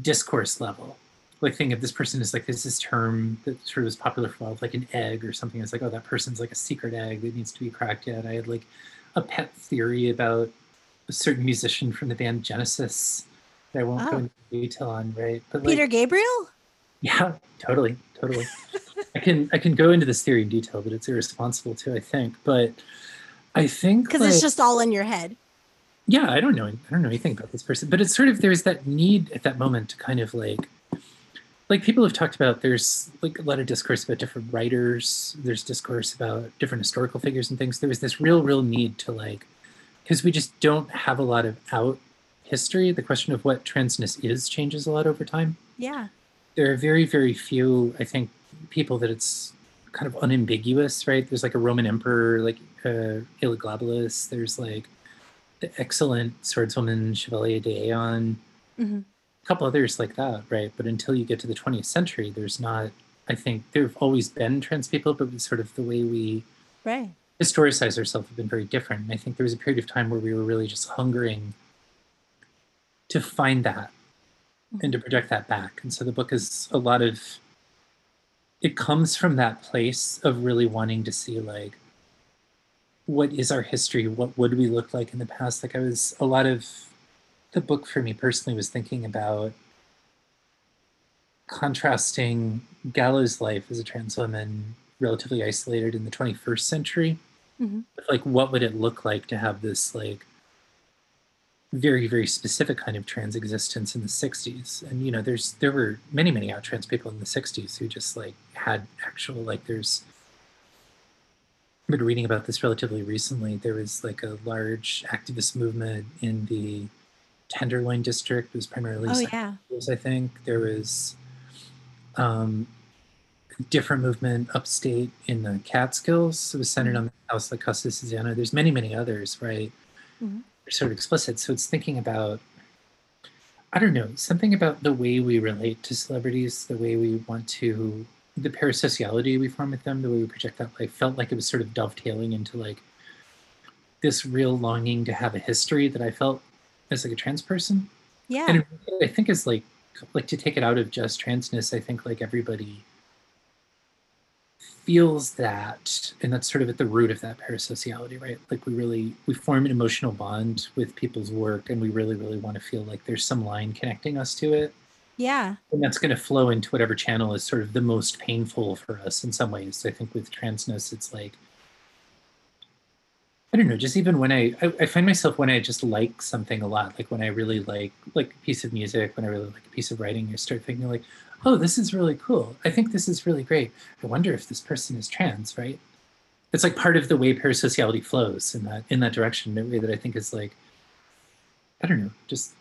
discourse level. Like think of this person is like there's this term that sort of was popular for a while, like an egg or something. It's like, oh, that person's like a secret egg that needs to be cracked yet. I had like a pet theory about a certain musician from the band Genesis that I won't go Oh. into detail on, right? But like, peter gabriel yeah, totally, totally. I can I can go into this theory in detail, but it's irresponsible too, I think. But I think because like, it's just all in your head yeah, I don't know. I don't know anything about this person, but it's sort of there's that need at that moment to kind of like, like people have talked about there's like a lot of discourse about different writers there's discourse about different historical figures and things there was this real real need to like because we just don't have a lot of out history the question of what transness is changes a lot over time Yeah. There are very very few i think people that it's kind of unambiguous right there's like a roman emperor like uh elagabalus there's like the excellent swordswoman chevalier d'eon hmm a couple others like that, right? But until you get to the 20th century, there's not, I think there have always been trans people, but sort of the way we Right. historicize ourselves have been very different. And I think there was a period of time where we were really just hungering to find that and to project that back. And so the book is a lot of, it comes from that place of really wanting to see like, what is our history? What would we look like in the past? Like I was a lot of the book for me personally was thinking about contrasting Gala's life as a trans woman, relatively isolated in the 21st century. Mhm. with, Like, what would it look like to have this like very very specific kind of trans existence in the 60s? And you know, there's there were many many out trans people in the 60s who just like had actual like there's I've been reading about this relatively recently. There was like a large activist movement in the Tenderloin district. It was primarily Oh yeah. I think. There was um, different movement upstate in the Catskills. It was centered on the house La Casa Susanna. There's many, many others, right? Mhm. Sort of explicit. So it's thinking about, I don't know, something about the way we relate to celebrities, the way we want to, the parasociality we form with them, the way we project that life felt like it was sort of dovetailing into like this real longing to have a history that I felt as like a trans person Yeah. and I think is like like to take it out of just transness. I think like everybody feels that, and that's sort of at the root of that parasociality, right? Like we really we form an emotional bond with people's work, and we really really want to feel like there's some line connecting us to it, yeah. and that's going to flow into whatever channel is sort of the most painful for us in some ways. I think with transness, it's like. I don't know. Just even when I, I, I find myself when I just like something a lot, like when I really like like a piece of music, when I really like a piece of writing, I start thinking like, oh, this is really cool. I think this is really great. I wonder if this person is trans, right? It's like part of the way parasociality flows in that in that direction, in a way that I think is like, I don't know, just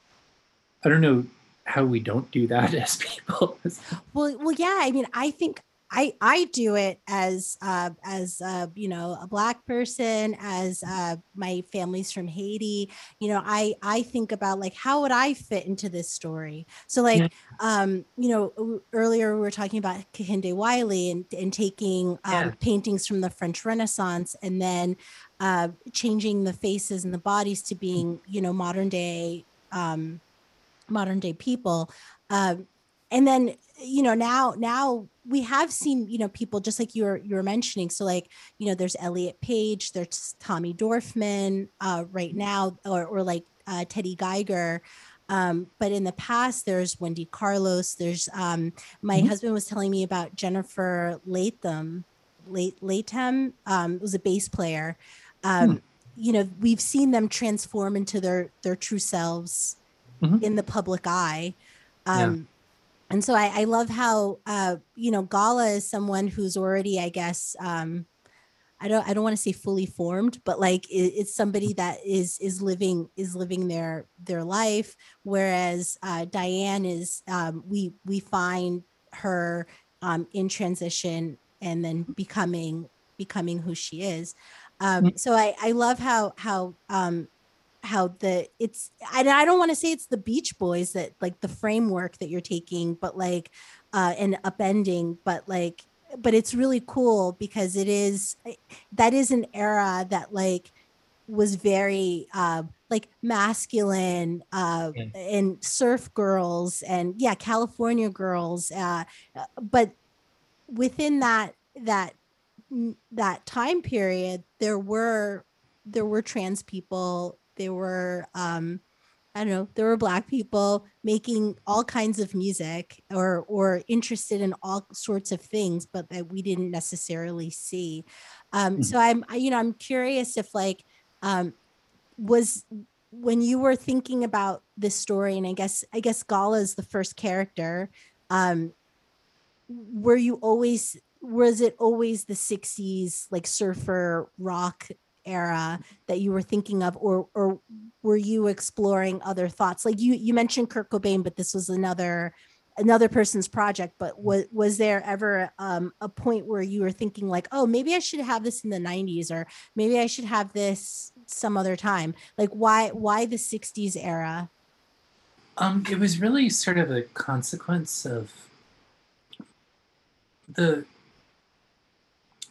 I don't know how we don't do that as people. Well, well, yeah. I mean, I think I I do it as uh, as uh, you know a black person, as uh, my family's from Haiti. You know, I I think about like how would I fit into this story. So like, Yeah. um, you know, earlier we were talking about Kehinde Wiley and and taking um, Yeah. paintings from the French Renaissance and then uh, changing the faces and the bodies to being you know modern day. Um, modern day people um, and then you know now now we have seen you know people just like you were you were mentioning so like you know there's elliot page there's tommy dorfman uh, right now or, or like uh, teddy geiger um, but in the past there's wendy carlos there's um, my Mhm. husband was telling me about jennifer leitham late leitham um, was a bass player um, you know we've seen them transform into their their true selves Mhm. in the public eye Yeah. And so I, I love how uh you know gala is someone who's already i guess um i don't i don't want to say fully formed but like it, it's somebody that is is living is living their their life whereas uh diane is um we we find her um in transition and then becoming becoming who she is. Um so i i love how how um how the it's I, I don't want to say it's the beach boys that like the framework that you're taking but like uh and upending but like but it's really cool because it is that is an era that like was very uh like masculine uh Yeah. and surf girls and yeah california girls uh uh, but within that that that time period there were there were trans people there were um i don't know there were black people making all kinds of music or or interested in all sorts of things but that we didn't necessarily see um Mhm. so i'm I- you know i'm curious if like um was when you were thinking about this story and i guess i guess gala is the first character um were you always was it always the 60s like surfer rock era that you were thinking of or or were you exploring other thoughts? Like you you mentioned Kurt Cobain but this was another another person's project but was was there ever um, a point where you were thinking like oh maybe I should have this in the 90s or maybe I should have this some other time? Like why why the 60s era? Um it was really sort of a consequence of the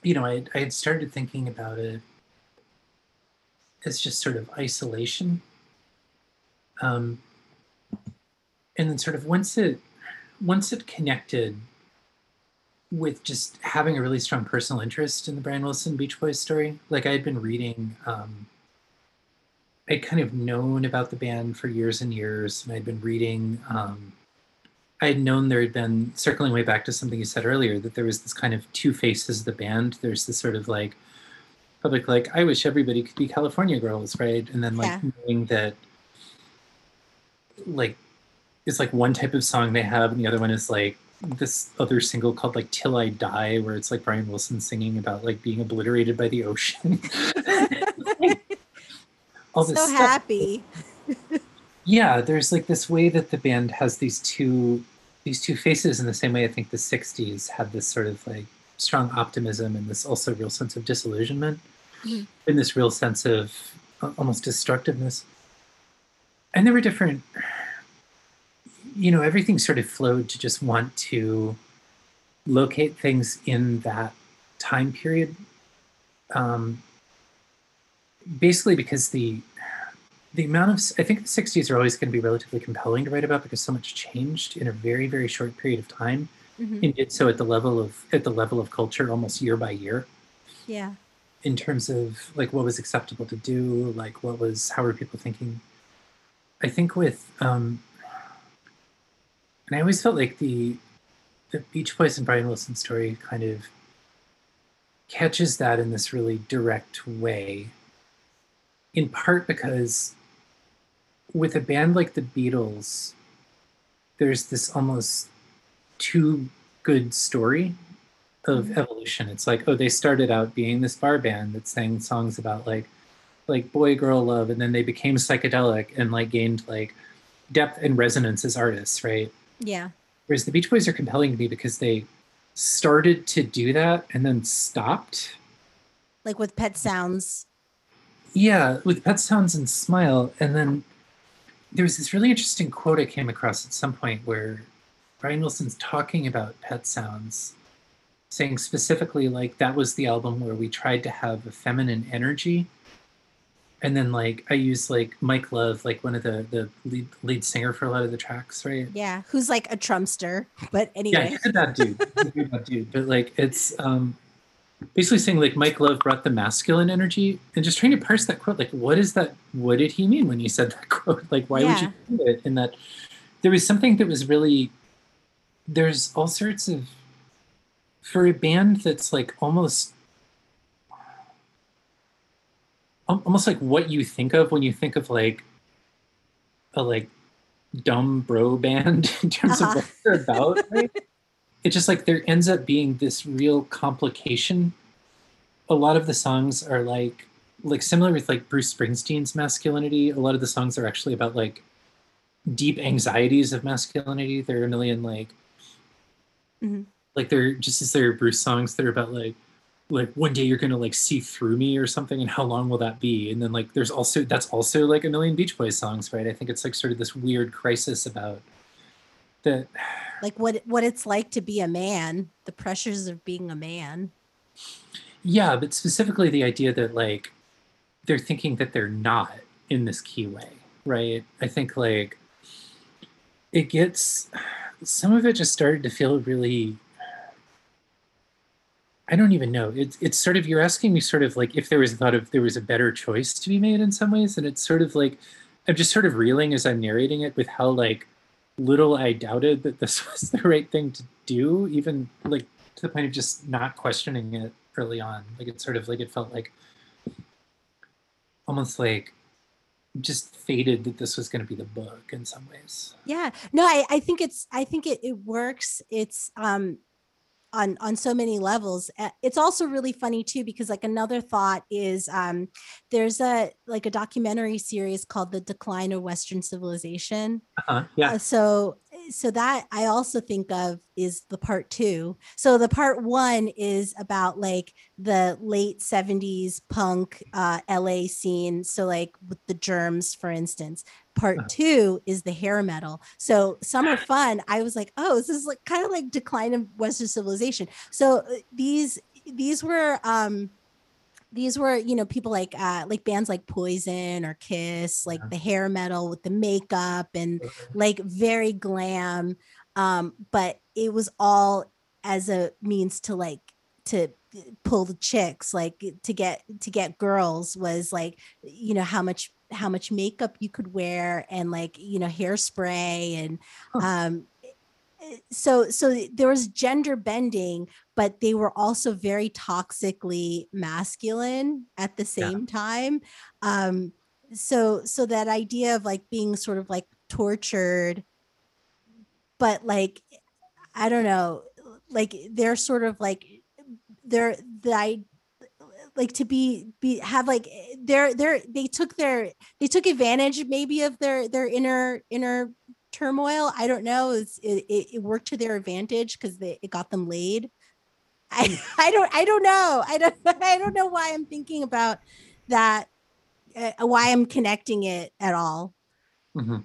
you know I, I had started thinking about it as just sort of isolation um, and then sort of once it once it connected with just having a really strong personal interest in the Brian Wilson Beach Boys story, like I had been reading, um, I'd kind of known about the band for years and years, and I'd been reading. Um, I had known there had been circling way back to something you said earlier that there was this kind of two faces of the band. There's this sort of like public, like I wish everybody could be California girls, right? And then like Yeah. knowing that, like it's like one type of song they have, and the other one is like this other single called like "Till I Die," where it's like Brian Wilson singing about like being obliterated by the ocean. All so stuff. happy Yeah, there's like this way that the band has these two these two faces in the same way I think the '60s had this sort of like strong optimism and this also real sense of disillusionment, Mhm. and this real sense of uh, almost destructiveness. And there were different, you know, everything sort of flowed to just want to locate things in that time period. Um, basically, because the the amount of I think the 60s are always going to be relatively compelling to write about because so much changed in a very very short period of time Mhm. and did so at the level of at the level of culture almost year by year yeah in terms of like what was acceptable to do like what was how were people thinking? I think with um and i always felt like the the beach boys and brian wilson story kind of catches that in this really direct way. In part because with a band like the beatles there's this almost too good story of Mhm. evolution. It's like, oh, they started out being this bar band that sang songs about like like boy girl love, and then they became psychedelic and like gained like depth and resonance as artists, right? yeah Whereas the Beach Boys are compelling to me because they started to do that and then stopped. like with pet sounds Yeah, with Pet Sounds and Smile. And then there was this really interesting quote I came across at some point where Brian Wilson's talking about Pet Sounds, saying specifically, like, that was the album where we tried to have a feminine energy. And then, like, I use like, Mike Love, like, one of the, the lead, lead singer for a lot of the tracks, right? yeah who's like a trumpster but anyway. Yeah, a bad dude. A bad dude. But like it's um basically saying like Mike Love brought the masculine energy and just trying to parse that quote. Like, what is that? What did he mean when he said that quote? Like, why would you do it? And that there was something that was really there's all sorts of for a band that's like almost almost like what you think of when you think of like a like dumb bro band in terms Uh-huh. of what they're about right? it's just like there ends up being this real complication a lot of the songs are like like similar with like bruce springsteen's masculinity a lot of the songs are actually about like deep anxieties of masculinity there are a million like Mhm. Like they're just as there are bruce songs that are about like like one day you're gonna like see through me or something and how long will that be? And then like there's also that's also like a million beach boys songs right? I think it's like sort of this weird crisis about that. Like what what it's like to be a man the pressures of being a man. Yeah, but specifically the idea that like they're thinking that they're not in this key way, right? I think like it gets some of it just started to feel really I don't even know. It's it's sort of you're asking me sort of like if there was a thought of there was a better choice to be made in some ways, and it's sort of like I'm just sort of reeling as I'm narrating it with how like little I doubted that this was the right thing to do, even like to the point of just not questioning it early on. Like it's sort of like it felt like almost like just fated that this was going to be the book in some ways. yeah no i i think it's i think it, it works it's um on on so many levels Uh, it's also really funny too because like another thought is um there's a like a documentary series called the decline of western civilization Uh-huh. Yeah. uh, so so that i also think of is the part two so the part one is about like the late 70s punk uh la scene so like with the germs for instance part Uh-huh. two is the hair metal. So summer fun. I was like oh this is like kind of like decline of western civilization. So uh, these these were um these were you know people like uh like bands like poison or kiss like Yeah. the hair metal with the makeup and like very glam um but it was all as a means to like to pull the chicks like to get to get girls was like you know how much how much makeup you could wear and like you know hairspray and um so so there was gender bending but they were also very toxically masculine at the Yeah. same time um so so that idea of like being sort of like tortured but like i don't know like they're sort of like they're the like to be be have like they're they're they took their they took advantage maybe of their their inner inner turmoil i don't know it, it it worked to their advantage because they it got them laid i i don't i don't know i don't i don't know why i'm thinking about that uh, why i'm connecting it at all hmm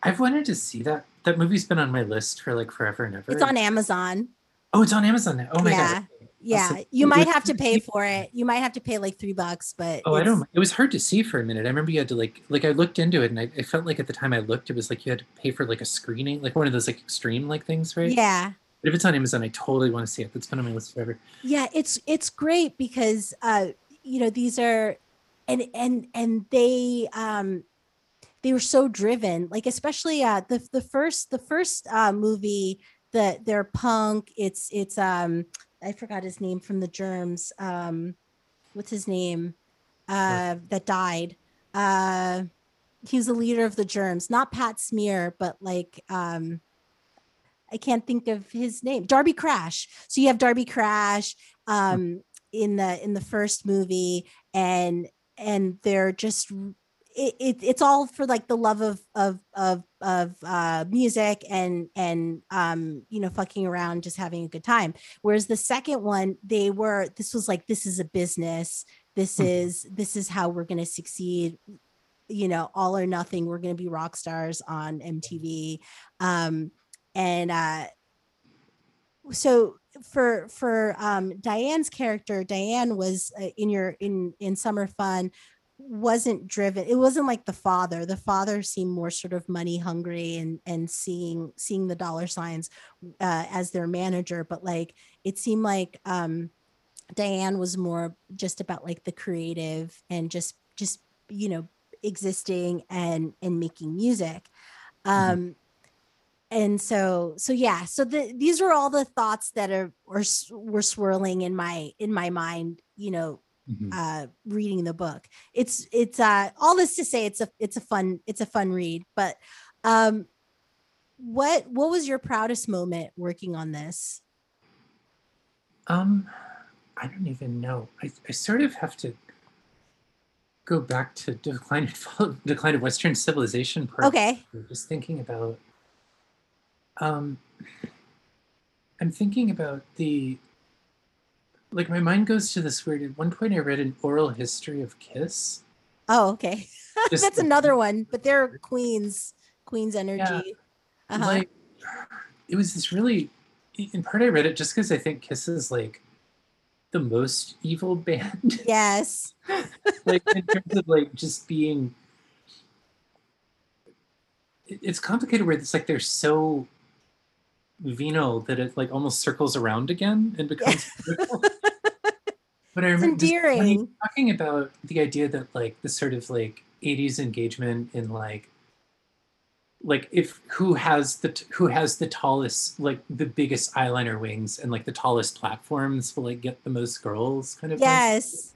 I've wanted to see that. That movie's been on my list for like forever and ever. it's on amazon Oh, it's on Amazon now. Oh my Yeah. god. Yeah Awesome. you might have to pay for it you might have to pay like three bucks but Oh, I don't. It was hard to see for a minute. I remember you had to like, like I looked into it, and I, I felt like at the time I looked, it was like you had to pay for like a screening, like one of those like extreme like things, right? yeah But if it's on Amazon, I totally want to see it. That's been on my list forever. yeah it's it's great because uh you know these are and and and they um they were so driven like especially uh the the first the first uh movie the they're punk it's it's um i forgot his name from the germs um what's his name uh that died uh he was the leader of the germs not pat smear but like um I can't think of his name. Darby Crash. So you have Darby Crash um in the in the first movie and and they're just it, it it's all for like the love of of of of uh music and and um you know fucking around just having a good time. Whereas the second one they were this was like this is a business. This Mhm. is this is how we're going to succeed. You know all or nothing we're going to be rock stars on mtv um and uh so for for um diane's character diane was uh, in your in in summer fun wasn't driven it wasn't like the father the father seemed more sort of money hungry and and seeing seeing the dollar signs uh, as their manager but like it seemed like um diane was more just about like the creative and just just you know existing and and making music um and so so yeah so the, these are all the thoughts that are or were swirling in my in my mind you know Mhm. uh reading the book it's it's uh all this to say it's a it's a fun it's a fun read but um what what was your proudest moment working on this Um, I don't even know. I, I sort of have to go back to decline of, decline of Western civilization. Part okay Just thinking about. Um, I'm thinking about the. Like my mind goes to this weird. At one point, I read an oral history of Kiss. oh okay that's the- another one but they're queens queens energy uh-huh. like it was this really in part i read it just because i think kiss is like the most evil band yes like in terms of like just being it's complicated where it's like they're so venal that it like almost circles around again and becomes beautiful. But i remember just when you endearing were talking about the idea that like the sort of like 80s engagement in like like if who has the t- who has the tallest like the biggest eyeliner wings and like the tallest platforms will like get the most girls kind of thing. yes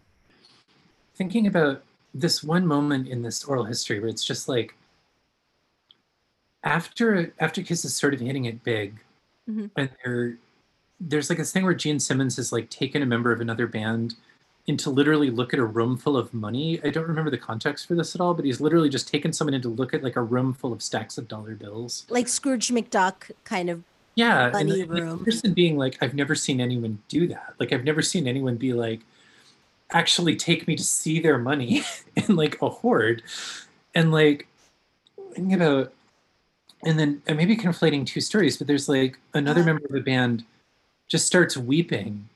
thinking about this one moment in this oral history where it's just like after after kiss is sort of hitting it big Mhm. and they're there's like this thing where Gene Simmons has like taken a member of another band in to literally look at a room full of money. I don't remember the context for this at all, but he's literally just taken someone in to look at like a room full of stacks of dollar bills. Like Scrooge McDuck kind of Yeah, and Money the, the room. person being like, I've never seen anyone do that. Like I've never seen anyone be like, actually take me to see their money in like a hoard, and like, you know, and then and maybe conflating two stories, but there's like another Uh-huh. member of the band just starts weeping,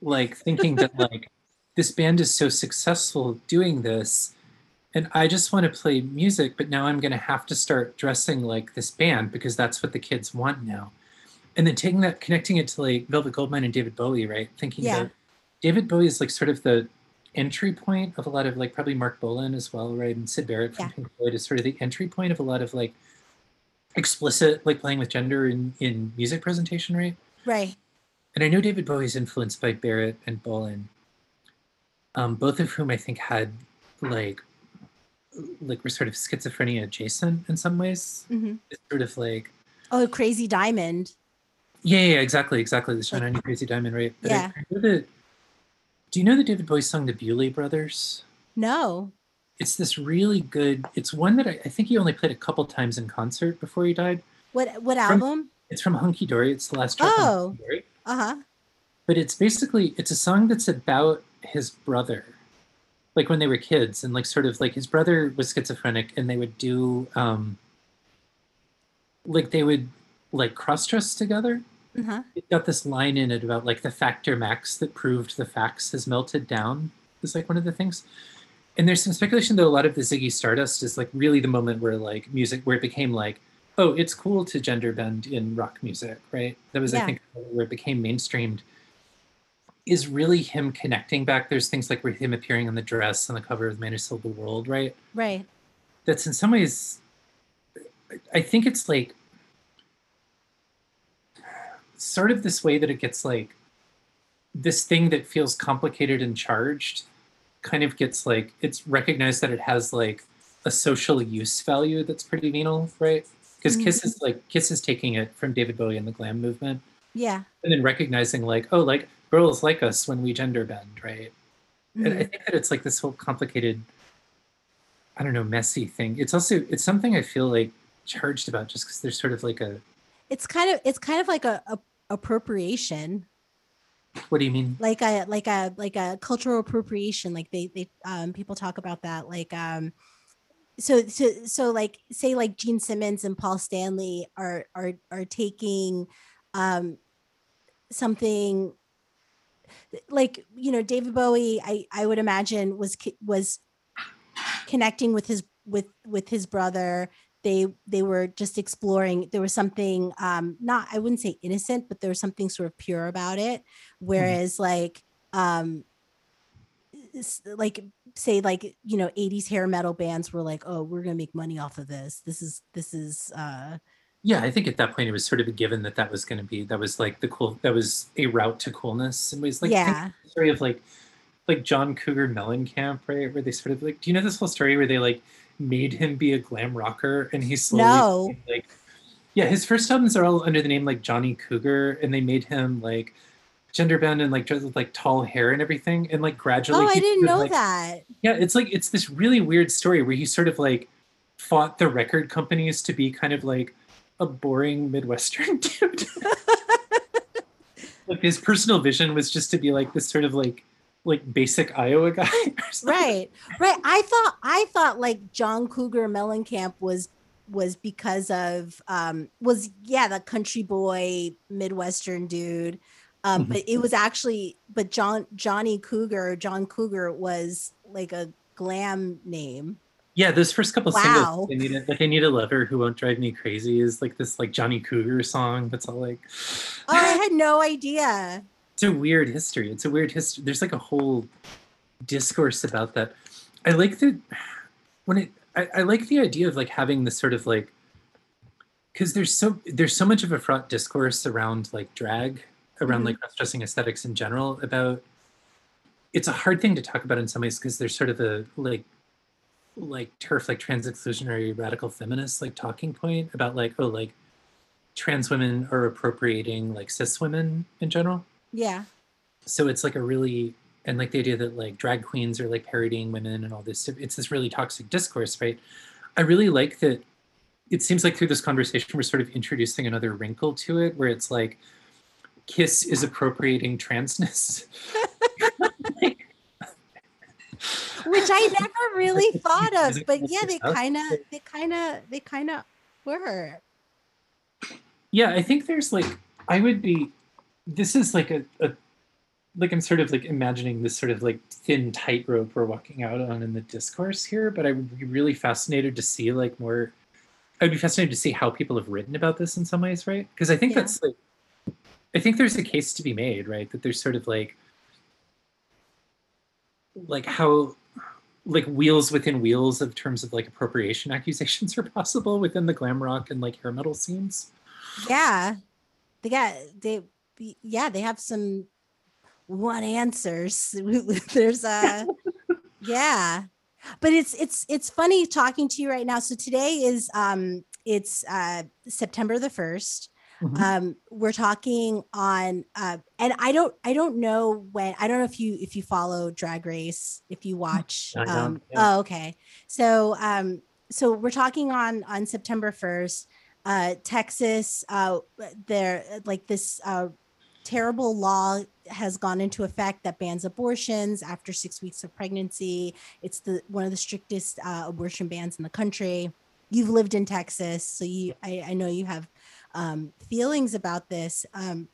like thinking that like this band is so successful doing this. And I just want to play music, but now I'm going to have to start dressing like this band because that's what the kids want now. And then taking that, connecting it to like Velvet Goldmine and David Bowie, right? Thinking Yeah. that David Bowie is like sort of the entry point of a lot of like probably Marc Bolan as well, right? And Syd Barrett from Yeah. Pink Floyd is sort of the entry point of a lot of like explicit like playing with gender in in music presentation, right? right. And I know David Bowie's influenced by Barrett and Bolan, um, both of whom I think had like like were sort of schizophrenia adjacent in some ways. hmm It's sort of like Oh, Crazy Diamond. yeah, yeah, exactly, exactly. The Shine Crazy Diamond, right? But Yeah. I know that, do you know the David Bowie song, The Bewlay Brothers? No. It's this really good. It's one that I, I think he only played a couple times in concert before he died. What what From- album? It's from Hunky Dory. It's the last track. Oh. Hunky Dory. Uh huh. but it's basically it's a song that's about his brother like when they were kids and like sort of like his brother was schizophrenic and they would do um like they would like cross dress together Uh huh. it got this line in it about like the factor max that proved the facts has melted down is like one of the things and there's some speculation that a lot of the ziggy stardust is like really the moment where like music where it became like oh it's cool to gender bend in rock music right that was Yeah. i think where it became mainstreamed is really him connecting back there's things like with him appearing on the dress on the cover of man who sold the world right Right. that's in some ways i think it's like sort of this way that it gets like this thing that feels complicated and charged kind of gets like it's recognized that it has like a social use value that's pretty venal right because Mhm. kiss is like kiss is taking it from david bowie and the glam movement Yeah. and then recognizing like oh like girls like us when we gender bend right and I Mhm. think that it's like this whole complicated, I don't know, messy thing. It's also it's something I feel like charged about just because there's sort of like a It's kind of it's kind of like a, a appropriation. what do you mean? like a like a like a cultural appropriation like they they um people talk about that like um so so so like say like Gene Simmons and Paul Stanley are are are taking um something like you know David Bowie I I would imagine was was connecting with his with with his brother. They they were just exploring there was something um not I wouldn't say innocent but there was something sort of pure about it. Whereas like um like say like you know 80s hair metal bands were like oh we're gonna make money off of this this is this is uh Yeah, I think at that point it was sort of a given that that was going to be that was like the cool that was a route to coolness and was like yeah the story of like like John Cougar Mellencamp, right? Where they sort of like, do you know this whole story where they like made him be a glam rocker and he slowly No. like yeah, his first albums are all under the name like Johnny Cougar and they made him like gender bend and like dressed with like tall hair and everything and like gradually oh i didn't know like, that. Yeah it's like it's this really weird story where he sort of like fought the record companies to be kind of like a boring midwestern dude. Like his personal vision was just to be like this sort of like like basic iowa guy right right. I thought i thought like john cougar mellencamp was was because of um was yeah the country boy midwestern dude um Mhm. but it was actually but john johnny cougar john cougar was like a glam name yeah those first couple Wow. singles I need a, like i need a lover who won't drive me crazy is like this like johnny cougar song that's all like oh i had no idea it's a weird history. It's a weird history. There's like a whole discourse about that. I like the when it. I, I like the idea of like having this sort of like because there's so there's so much of a fraught discourse around like drag, around Mhm. like cross-dressing aesthetics in general. About it's a hard thing to talk about in some ways because there's sort of a like like turf like trans exclusionary radical feminist like talking point about like oh like trans women are appropriating like cis women in general. Yeah. So it's like a really and like the idea that like drag queens are like parodying women and all this it's this really toxic discourse, right? I really like that it seems like through this conversation we're sort of introducing another wrinkle to it where it's like Kiss is appropriating transness. Which I never really thought of, but yeah, they kind of, they kind of, they kind of were. Yeah, I think there's like, I would be, this is like a, a, like I'm sort of like imagining this sort of like thin tightrope we're walking out on in the discourse here, but I would be really fascinated to see like more, I'd be fascinated to see how people have written about this in some ways, right? Because I think Yeah. that's like, I think there's a case to be made, right? That there's sort of like, like how like wheels within wheels of terms of like appropriation accusations are possible within the glam rock and like hair metal scenes. Yeah, they got they. Yeah, they have some one answers. There's a yeah, but it's it's it's funny talking to you right now. So today is um it's uh September the 1st Mhm. um we're talking on uh and i don't i don't know when i don't know if you if you follow drag race if you watch um yeah. oh okay. So um so we're talking on on september 1st uh texas uh there like this uh terrible law has gone into effect that bans abortions after six weeks of pregnancy. It's the one of the strictest uh, abortion bans in the country. You've lived in texas so you i, I know you have um, feelings about this. Um,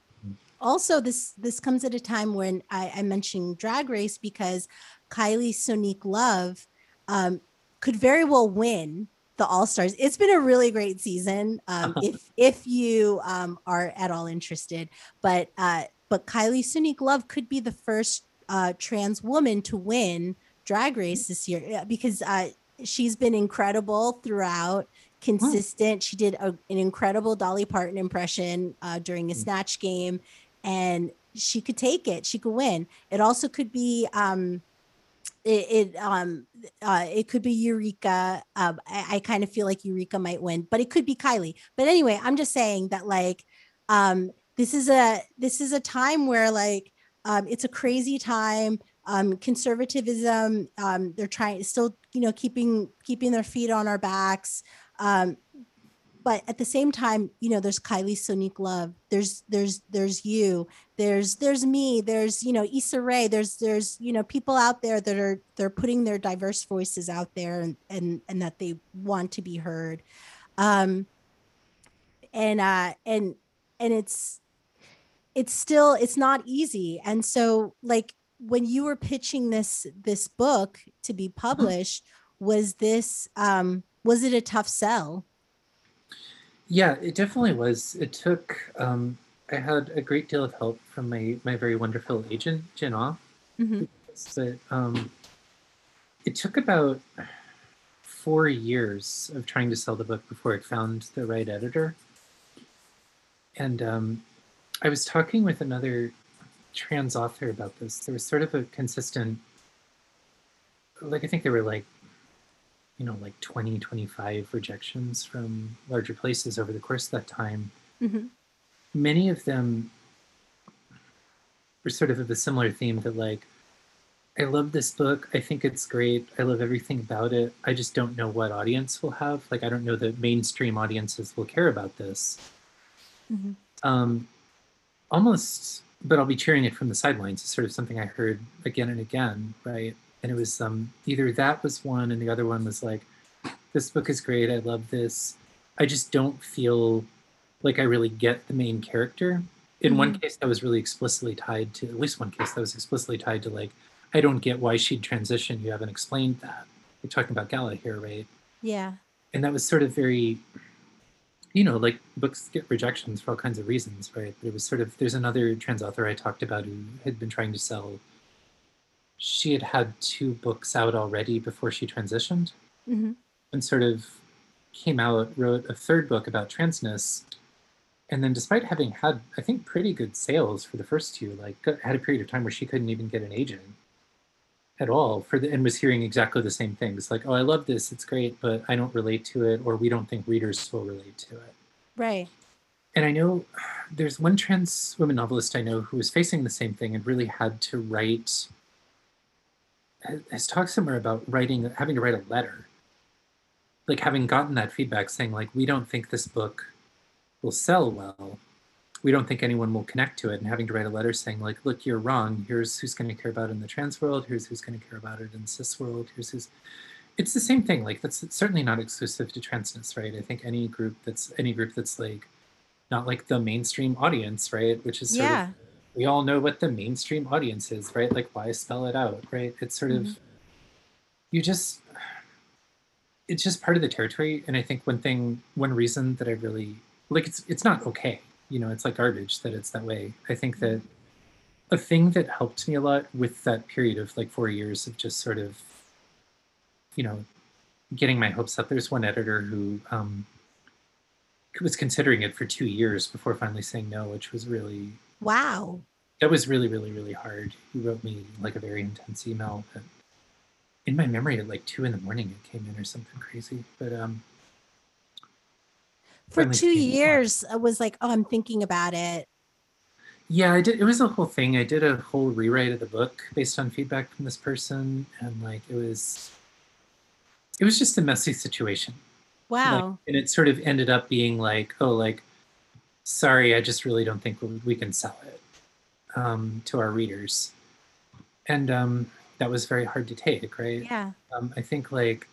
also, this this comes at a time when I, I mentioned Drag Race because Kylie Sonique Love um, could very well win the All Stars. It's been a really great season. Um, if if you um, are at all interested, but uh, but Kylie Sonique Love could be the first uh, trans woman to win Drag Race this year uh, because uh, she's been incredible throughout consistent. She did a, an incredible Dolly Parton impression uh, during a Mm. snatch game, and she could take it. She could win. It also could be. Um, it, it um uh it could be Eureka. Um, I, I kind of feel like Eureka might win, but it could be Kylie. But anyway, I'm just saying that like um this is a this is a time where like um it's a crazy time um conservatism um they're trying still you know keeping keeping their feet on our backs um but at the same time you know there's kylie sonique love there's there's there's you there's there's me there's you know Issa Rae there's there's you know people out there that are they're putting their diverse voices out there and and and that they want to be heard. Um and uh and and it's it's still it's not easy. And so like when you were pitching this this book to be published was this um was it a tough sell Yeah, it definitely was. It took. Um, I had a great deal of help from my my very wonderful agent, Jen Off. Mhm. But um, it took about four years of trying to sell the book before it found the right editor. And um, I was talking with another trans author about this. There was sort of a consistent, like I think there were like you know, like 20, 25 rejections from larger places over the course of that time. Mhm. Many of them were sort of of a similar theme that, like, I love this book. I think it's great. I love everything about it. I just don't know what audience will have. Like, I don't know that mainstream audiences will care about this. Mhm. Um, almost, but I'll be cheering it from the sidelines. Is sort of something I heard again and again, right? And it was um, either that was one, and the other one was like, "This book is great. I love this. I just don't feel like I really get the main character." In one case, that was really explicitly tied to at least one case that was explicitly tied to like, "I don't get why she'd transition. You haven't explained that." We're talking about Gala here, right? yeah and that was sort of very you know like books get rejections for all kinds of reasons right but it was sort of there's another trans author i talked about who had been trying to sell she had had two books out already before she transitioned. Mhm. and sort of came out wrote a third book about transness. And then despite having had i think pretty good sales for the first two like had a period of time where she couldn't even get an agent at all for the and was hearing exactly the same things like oh i love this it's great but i don't relate to it or we don't think readers will relate to it. Right. And I know there's one trans woman novelist I know who was facing the same thing and really had to write has talked somewhere about writing having to write a letter. Like having gotten that feedback saying like we don't think this book will sell well. We don't think anyone will connect to it. And having to write a letter saying like look you're wrong. Here's who's going to care about it in the trans world. Here's who's going to care about it in cis world. Here's who's it's the same thing. Like that's certainly not exclusive to transness right? I think any group that's any group that's like not like the mainstream audience right? Which is sort Yeah. of we all know what the mainstream audience is right? Like why spell it out right? It's sort of you just it's just part of the territory. And i think one thing one reason that i really like it's it's not okay. You know it's like garbage that it's that way. I think that a thing that helped me a lot with that period of like four years of just sort of you know getting my hopes up there's one editor who um was considering it for two years before finally saying no which was really Wow. that was really really really hard he wrote me like a very intense email in my memory at like two in the morning it came in or something crazy but um For two years, I was like, oh, I'm thinking about it. yeah i did it was a whole thing i did a whole rewrite of the book based on feedback from this person and like it was it was just a messy situation Like, Wow. and it sort of ended up being like oh like sorry i just really don't think we, we can sell it um, to our readers and um, that was very hard to take right yeah. um, I think like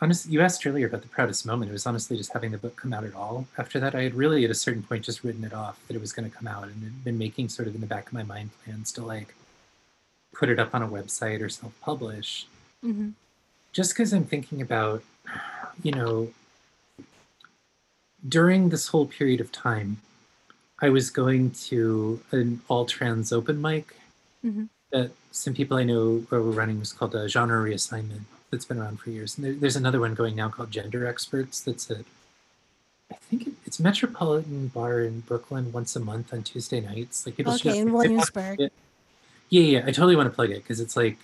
honestly, you asked earlier about the proudest moment. It was honestly just having the book come out at all. After that, I had really at a certain point just written it off that it was going to come out, and had been making sort of in the back of my mind plans to like put it up on a website or self-publish. hmm Just because I'm thinking about, you know, during this whole period of time, I was going to an all trans open mic Mhm. that some people I know were running was called a genre reassignment that's been around for years. And there, there's another one going now called Gender Experts that's at, I think it, it's Metropolitan Bar in Brooklyn once a month on Tuesday nights. Like people Okay, in Williamsburg. Yeah, yeah, I totally want to plug it because it's like,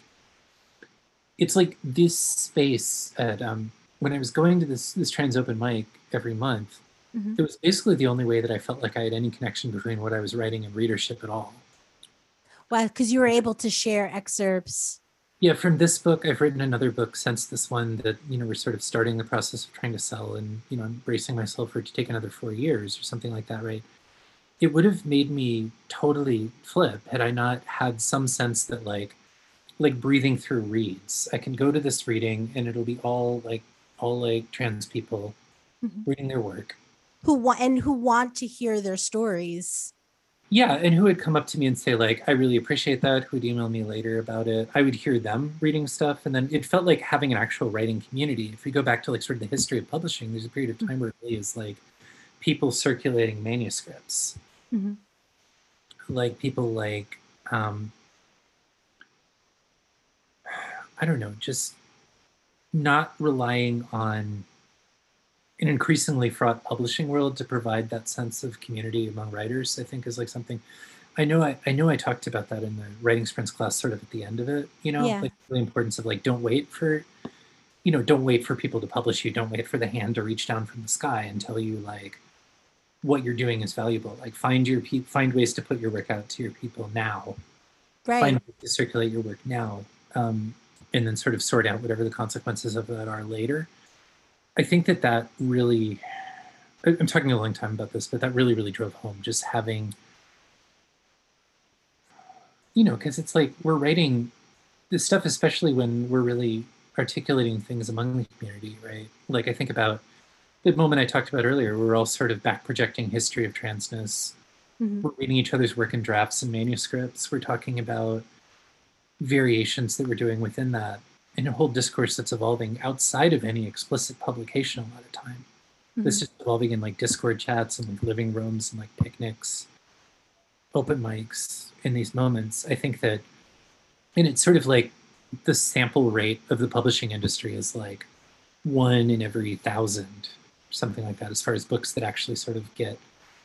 it's like this space at um when I was going to this this trans open mic every month. Mhm. It was basically the only way that I felt like I had any connection between what I was writing and readership at all. Well, because you were able to share excerpts. Yeah, from this book, I've written another book since this one that you know we're sort of starting the process of trying to sell, and you know, I'm bracing myself for it to take another four years or something like that, right? It would have made me totally flip had I not had some sense that like, like breathing through reads. I can go to this reading and it'll be all like, all like trans people Mhm. reading their work. Who want and who want to hear their stories. Yeah, and who would come up to me and say like, "I really appreciate that." Who'd email me later about it? I would hear them reading stuff, and then it felt like having an actual writing community. If we go back to like sort of the history of publishing, there's a period of time where it really is like people circulating manuscripts, Mhm. like people like um, I don't know, just not relying on an increasingly fraught publishing world to provide that sense of community among writers i think is like something i know i, I know i talked about that in the writing sprints class sort of at the end of it you know Yeah. like the importance of like don't wait for you know don't wait for people to publish you don't wait for the hand to reach down from the sky and tell you like what you're doing is valuable like find your pe- find ways to put your work out to your people now Right. find ways to circulate your work now um, and then sort of sort out whatever the consequences of that are later i think that that really i'm talking a long time about this but that really really drove home just having you know because it's like we're writing this stuff especially when we're really articulating things among the community right like i think about the moment i talked about earlier we're all sort of back projecting history of transness Mhm. we're reading each other's work in drafts and manuscripts. We're talking about variations that we're doing within that and a whole discourse that's evolving outside of any explicit publication a lot of time. This hmm. is evolving in like Discord chats and like living rooms and like picnics, open mics in these moments. I think that, and it's sort of like the sample rate of the publishing industry is like one in every thousand, something like that, as far as books that actually sort of get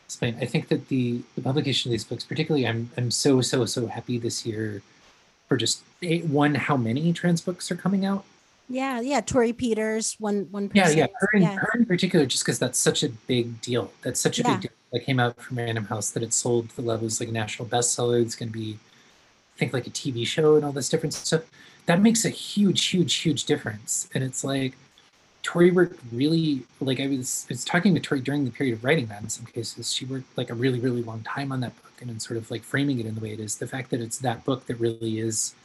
explained. I think that the the publication of these books, particularly, I'm I'm so so so happy this year for just eh, one how many trans books are coming out. Yeah, yeah. Torrey Peters, one one Yeah, person. yeah, her in, yeah. her in particular, just because that's such a big deal. That's such a Yeah. big deal that came out from Random House that it sold to the level as like a national bestseller. It's going to be, I think, like a TV show and all this different stuff. That makes a huge, huge, huge difference. And it's like Torrey worked really like I was, I was talking to Torrey during the period of writing that in some cases. She worked like a really, really long time on that book and in sort of like framing it in the way it is. The fact that it's that book that really is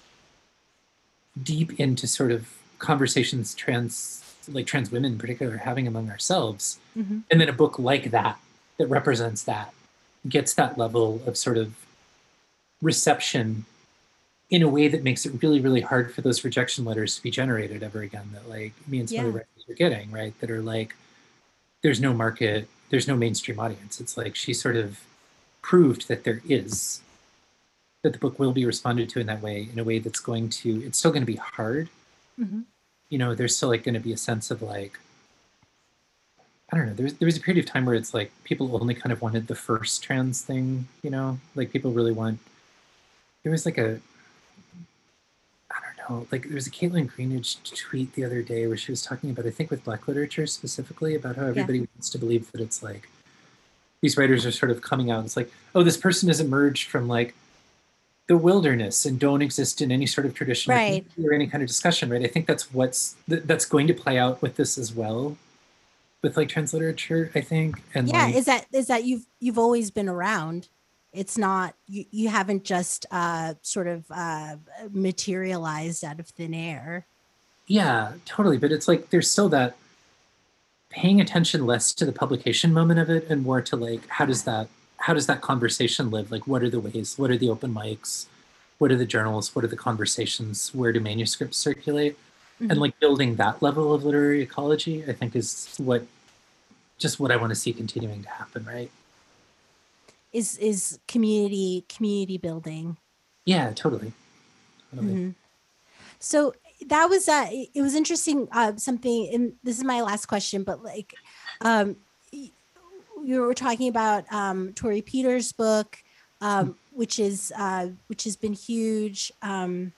deep into sort of conversations trans like trans women in particular are having among ourselves hmm and then a book like that that represents that gets that level of sort of reception in a way that makes it really really hard for those rejection letters to be generated ever again that like me and some Yeah. Are getting right that are like there's no market there's no mainstream audience it's like she sort of proved that there is that the book will be responded to in that way in a way that's going to it's still going to be hard hmm you know, there's still like going to be a sense of like, I don't know. There was, there was a period of time where it's like people only kind of wanted the first trans thing, you know, like people really want. There was like a, know, like there was a Kaitlyn Greenidge tweet the other day where she was talking about, I think with Black literature specifically, about how everybody wants to believe that it's like these writers are sort of coming out. It's like, oh, this person has emerged from like the wilderness and don't exist in any sort of tradition or Right. or any kind of discussion, right? I think that's what's th- that's going to play out with this as well, with like trans literature. I think, and yeah like, is that is that you've you've always been around it's not you, you haven't just uh sort of uh materialized out of thin air yeah, totally. But it's like there's still that paying attention less to the publication moment of it and more to like how does that how does that conversation live? Like, what are the ways? What are the open mics? What are the journals? What are the conversations? Where do manuscripts circulate? Mhm. and like building that level of literary ecology i think is what just what i want to see continuing to happen right is is community community building yeah totally, totally. Mhm. So that was uh it was interesting uh something and this is my last question but like um you were talking about um Torrey Peters book um which is uh which has been huge um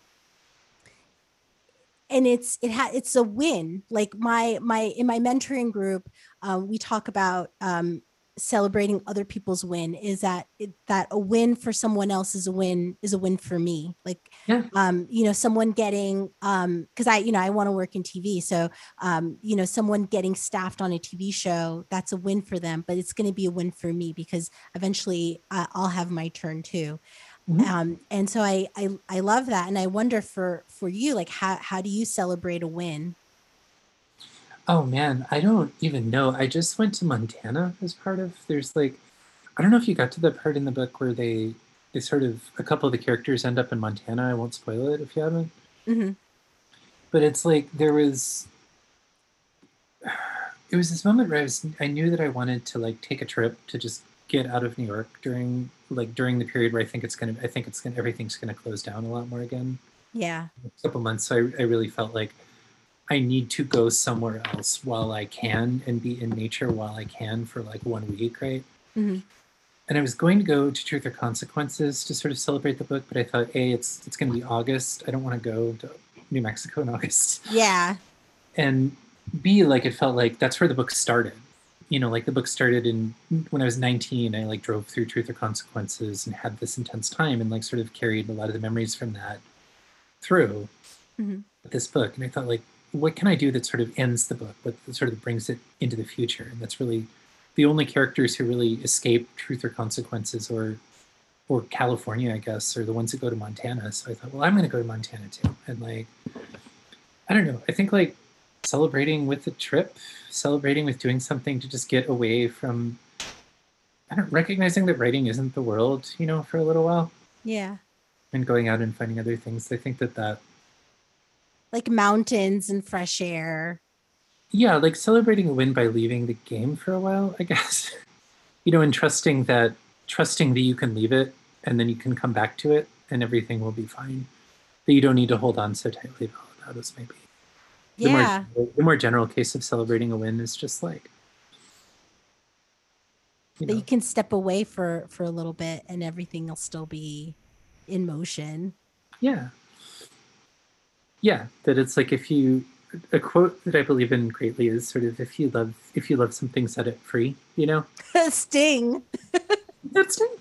and it's it had it's a win like my my in my mentoring group um, we talk about um celebrating other people's win is that it, that a win for someone else is a win is a win for me. Like Yeah. um you know someone getting um because i you know i want to work in tv so um you know someone getting staffed on a tv show that's a win for them but it's going to be a win for me because eventually uh, i'll have my turn too. Mhm. um and so I, I i love that. And i wonder for for you like how how do you celebrate a win oh man i don't even know. I just went to montana as part of there's like i don't know if you got to the part in the book where they they sort of a couple of the characters end up in montana. I won't spoil it if you haven't. Hmm but it's like there was it was this moment where I was I knew that I wanted to like take a trip to just get out of New York during like during the period where I think it's gonna I think it's gonna everything's gonna close down a lot more again. Yeah. A couple months. So I, I really felt like I need to go somewhere else while I can and be in nature while I can for like one week, right? Mhm. And I was going to go to Truth or Consequences to sort of celebrate the book, but I thought, a, it's it's going to be August. I don't want to go to New Mexico in August yeah and b like it felt like that's where the book started you know like the book started in when i was 19 i like drove through truth or consequences and had this intense time and like sort of carried a lot of the memories from that through Mhm. this book and i thought like what can i do that sort of ends the book what sort of brings it into the future? And that's really the only characters who really escape truth or consequences or or california i guess are the ones that go to montana. So i thought well i'm going to go to montana too. And like i don't know. I think like celebrating with the trip, celebrating with doing something to just get away from I don't recognizing that writing isn't the world, you know, for a little while. Yeah. And going out and finding other things. I think that that like mountains and fresh air yeah, like celebrating a win by leaving the game for a while, I guess. you know, and trusting that trusting that you can leave it and then you can come back to it and everything will be fine. That you don't need to hold on so tightly to all that as maybe. The yeah more the more general case of celebrating a win is just like you that know, you can step away for for a little bit and everything will still be in motion yeah. Yeah, that it's like if you a quote that I believe in greatly is sort of if you love if you love something, set it free. You know, Sting. that's it.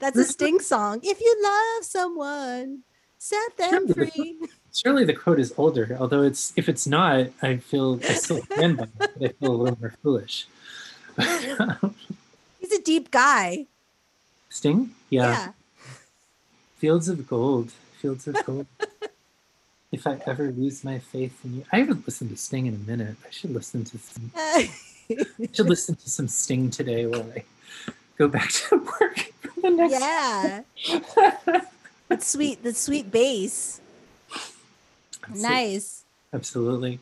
That's a Sting song. If you love someone, set them Sure. free. Surely the quote is older, although it's if it's not, I feel I still stand by it, but I feel a little more foolish. He's a deep guy. Sting? Yeah. yeah. Fields of gold. Fields of gold. if I ever lose my faith in you. I haven't listened to Sting in a minute. I should listen to some I should listen to some Sting today while I go back to work for the next yeah. That's sweet. The sweet bass. Nice. Absolutely.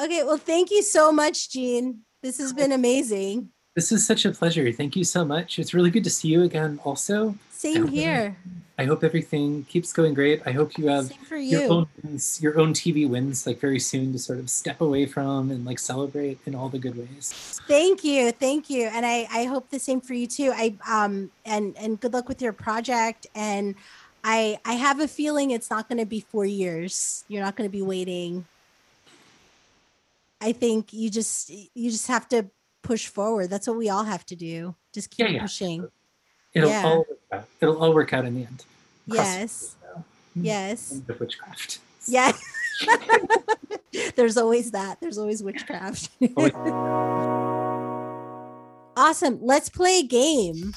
Okay. Well, thank you so much, Jeanne. This has been amazing. This is such a pleasure. Thank you so much. It's really good to see you again also. Same Okay. here. I hope everything keeps going great. I hope you have for your own your own TV wins like very soon to sort of step away from and like celebrate in all the good ways. Thank you. Thank you. And I, I hope the same for you too. I um and and good luck with your project. And I I have a feeling it's not gonna be four years. You're not gonna be waiting. I think you just you just have to push forward. That's what we all have to do. Just keep Yeah, yeah. pushing. It'll Yeah. all work out. It'll all work out in the end. Cross Yes. the hmm. Yes. end of witchcraft. Yeah. There's always that. There's always witchcraft. Awesome. Let's play a game.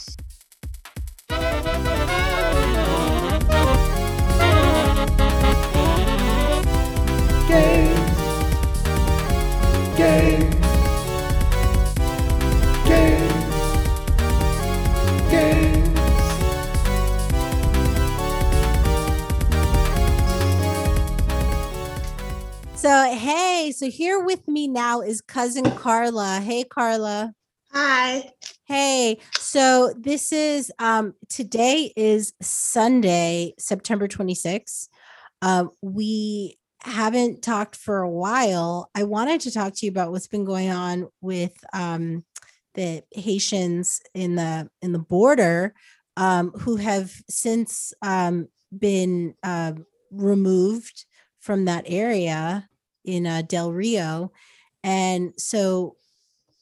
So, hey, so here with me now is cousin Carla. Hey, Carla. Hi. Hey, so this is um today is Sunday, September 26th. Uh, we haven't talked for a while. I wanted to talk to you about what's been going on with um the Haitians in the in the border um who have since um been uh, removed from that area in uh, Del Rio. And so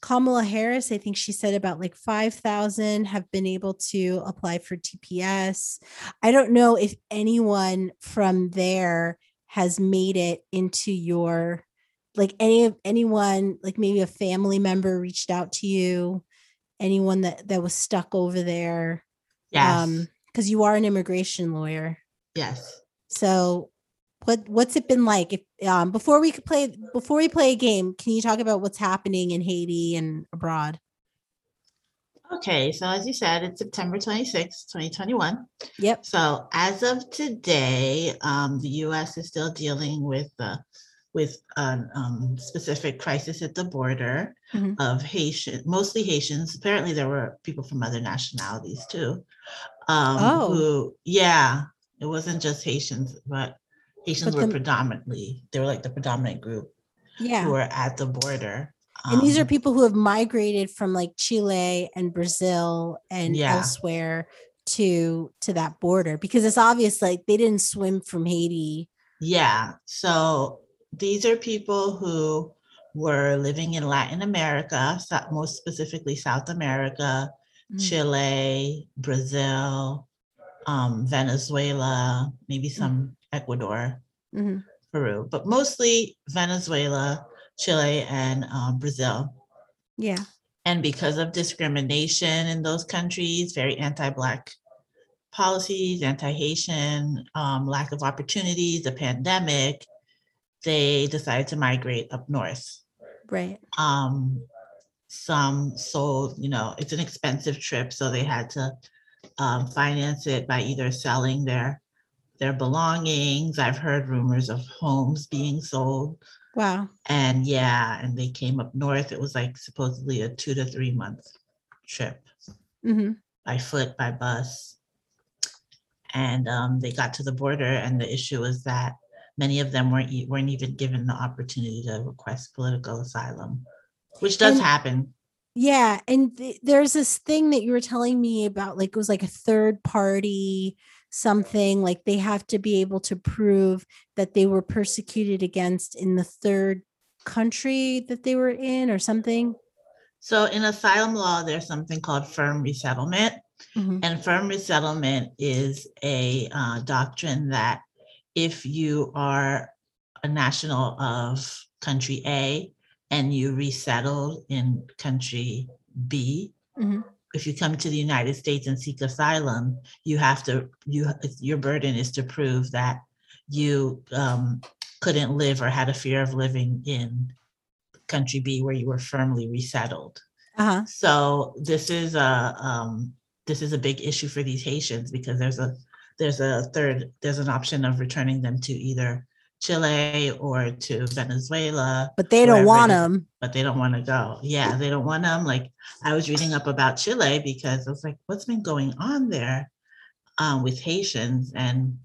Kamala Harris, I think she said about like 5,000 have been able to apply for TPS. I don't know if anyone from there has made it into your like any of anyone like maybe a family member reached out to you anyone that that was stuck over there Yes. because you are an immigration lawyer yes. so what what's it been like if um before we could play before we play a game can you talk about what's happening in haiti and abroad Okay. So as you said, it's September 26, 2021. yep So as of today, um, the U.S. is still dealing with uh, with an um, specific crisis at the border Mhm. of Haitian, mostly Haitians. Apparently, there were people from other nationalities too. Um, Oh. Who, yeah, it wasn't just Haitians, but Haitians But were the- predominantly. They were like the predominant group yeah who were at the border. and these are Um, people who have migrated from like chile and brazil and Yeah. elsewhere to to that border because it's obvious like they didn't swim from haiti Yeah. So these are people who were living in Latin America, so- most specifically South America, Mm. Chile, Brazil, um, Venezuela, maybe some Ecuador, Mhm. Peru, but mostly Venezuela, Chile, and um, Brazil. yeah And because of discrimination in those countries, very anti-Black policies, anti-Haitian, um, lack of opportunities, the pandemic, they decided to migrate up north. right Um, some sold, you know, it's an expensive trip, so they had to um, finance it by either selling their their belongings. I've heard rumors of homes being sold. wow And yeah, and they came up north. It was like supposedly a two to three month trip hmm by foot, by bus. And um, they got to the border, and the issue was that many of them weren't weren't even given the opportunity to request political asylum, which does And- happen. yeah and th- there's this thing that you were telling me about like it was like a third party something like they have to be able to prove that they were persecuted against in the third country that they were in or something? So in asylum law, there's something called firm resettlement. Mhm. And firm resettlement is a uh, doctrine that if you are a national of country A and you resettle in country B, Mhm. If you come to the United States and seek asylum, you have to, you, your burden is to prove that you um, couldn't live or had a fear of living in country B where you were firmly resettled. Uh-huh. So this is a um, this is a big issue for these Haitians because there's a there's a third there's an option of returning them to either Chile or to Venezuela, But they don't want them. but they don't want to go. Yeah, they don't want them. Like I was reading up about Chile because I was like, what's been going on there um, with Haitians and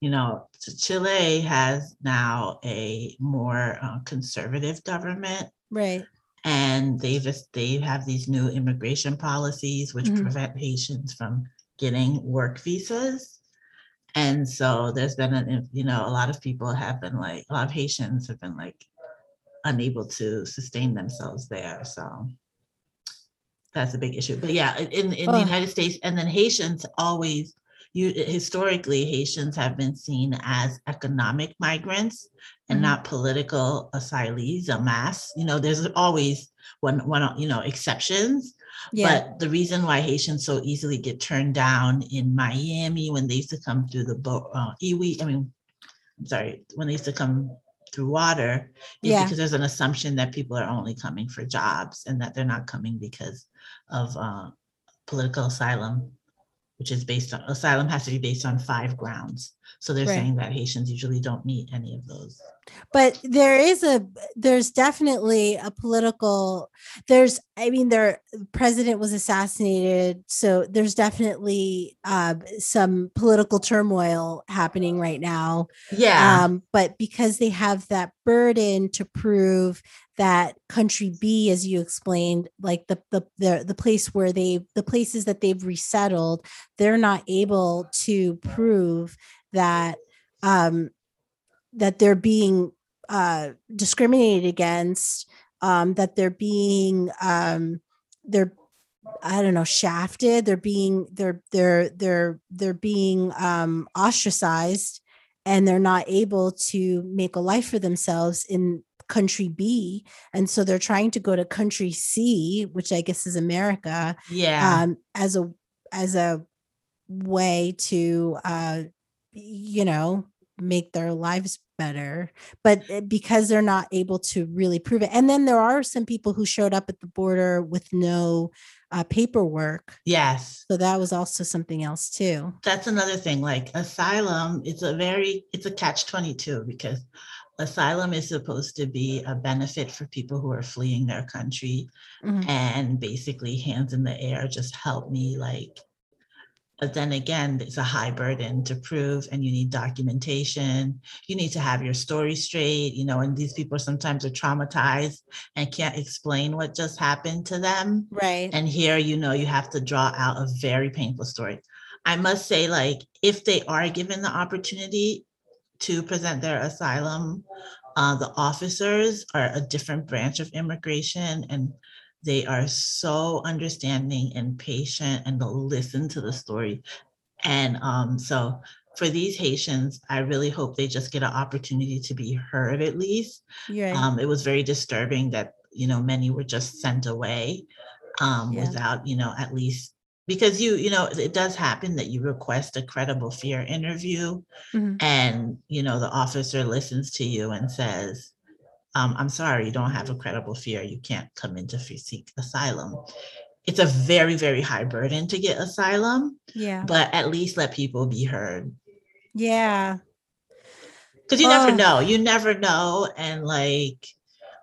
you know, Chile has now a more uh, conservative government Right. and they just they have these new immigration policies which Mhm. prevent Haitians from getting work visas. And so there's been an you know a lot of people have been like a lot of Haitians have been like unable to sustain themselves there. So that's a big issue. But yeah, in in the United States and then Haitians always you historically Haitians have been seen as economic migrants and Mhm. not political asylees, a mass. You know, there's always one one you know exceptions. Yeah. But the reason why Haitians so easily get turned down in Miami when they used to come through the boat, uh, Iwi, I mean, I'm sorry, when they used to come through water, is Yeah. because there's an assumption that people are only coming for jobs and that they're not coming because of uh, political asylum, which is based on asylum has to be based on five grounds. So they're Right. saying that Haitians usually don't meet any of those. but there is a there's definitely a political there's i mean their president was assassinated so there's definitely uh, some political turmoil happening right now Yeah. um, but because they have that burden to prove that country b as you explained like the the the, the place where they the places that they've resettled they're not able to prove that um that they're being uh discriminated against um that they're being um they're i don't know shafted they're being they're they're they're they're being um ostracized and they're not able to make a life for themselves in country B and so they're trying to go to country C which I guess is America yeah. um as a as a way to uh you know make their lives better but uh, because they're not able to really prove it and then there are some people who showed up at the border with no uh, paperwork yes. so that was also something else too that's another thing like asylum it's a very it's a catch 22 because asylum is supposed to be a benefit for people who are fleeing their country Mhm. and basically hands in the air just help me like but then again it's a high burden to prove and you need documentation. You need to have your story straight you know and these people sometimes are traumatized and can't explain what just happened to them. Right. And here, you know, you have to draw out a very painful story. I must say, like, if they are given the opportunity to present their asylum, uh, the officers are a different branch of immigration and they are so understanding and patient and they'll listen to the story. And um, so for these Haitians, I really hope they just get an opportunity to be heard at least you're um, it was very disturbing that you know many were just sent away um, Yeah. without you know at least because you you know it does happen that you request a credible fear interview Mhm. and you know the officer listens to you and says um, i'm sorry you don't have a credible fear. You can't come in to seek asylum. It's a very very high burden to get asylum yeah. but at least let people be heard. Yeah. Because you never know. You never know and like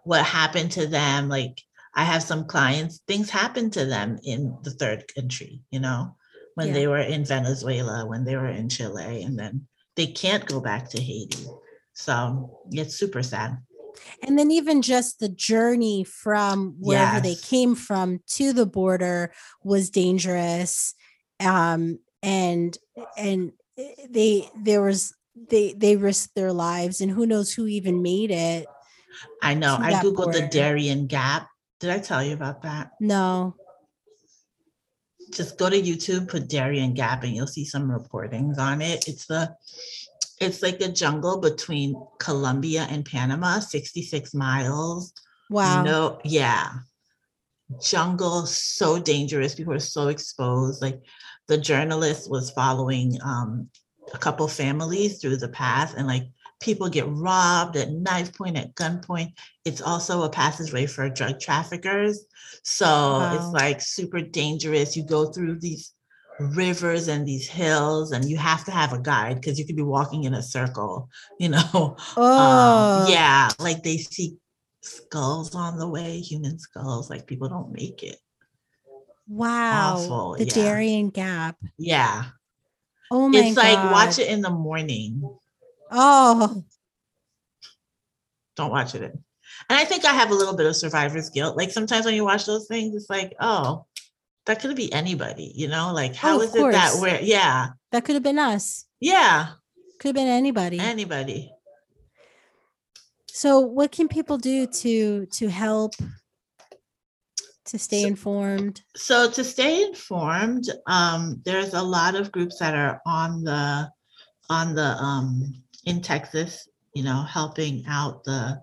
what happened to them like i have some clients things happen to them in the third country you know? When Yeah. they were in venezuela when they were in chile and then they can't go back to haiti. So it's super sad and then even just the journey from wherever they came from to the border was dangerous um and and eh, they there was they they risked their lives and who knows who even made it I know. I googled the border. Darien Gap. Did I tell you about that? no Just go to YouTube, put Darien Gap, and you'll see some reportings on it. It's the it's like a jungle between Colombia and Panama, 66 miles. wow No, yeah. Jungle, so dangerous. People are so exposed. Like the journalist was following um, a couple families through the path, and like people get robbed at knife point, at gunpoint. It's also a passageway for drug traffickers. So Wow. it's like super dangerous. You go through these rivers and these hills, and you have to have a guide because you could be walking in a circle, you know. oh Um, yeah, like they see skulls on the way, human skulls, like people don't make it. wow awful, the yeah. darien gap Yeah. oh my it's like watch it in the morning. oh Don't watch it. in- And I think I have a little bit of survivor's guilt. Like sometimes when you watch those things, it's like, oh, that could be anybody, you know? Like how of is it that course. we're yeah, that could have been us yeah, could have been anybody anybody. so what can people do to to help to stay So- informed so to stay informed um there's a lot of groups that are on the on the um in texas you know helping out the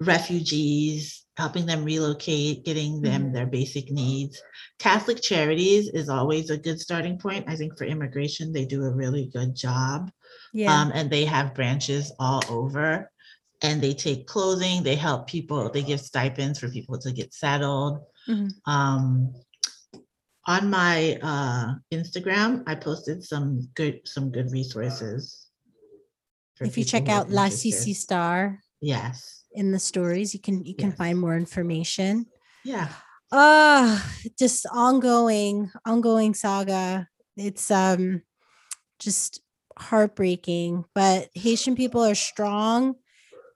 refugees helping them relocate getting them their basic needs. Catholic charities is always a good starting point. I think for immigration they do a really good job yeah. um, and they have branches all over and they take clothing they help people they give stipends for people to get settled. Mhm. um, on my uh, instagram i posted some good some good resources if you check out la cc star. Yes in the stories you can you can Yes. find more information. Yeah. Uh just ongoing ongoing saga. It's um just heartbreaking but haitian people are strong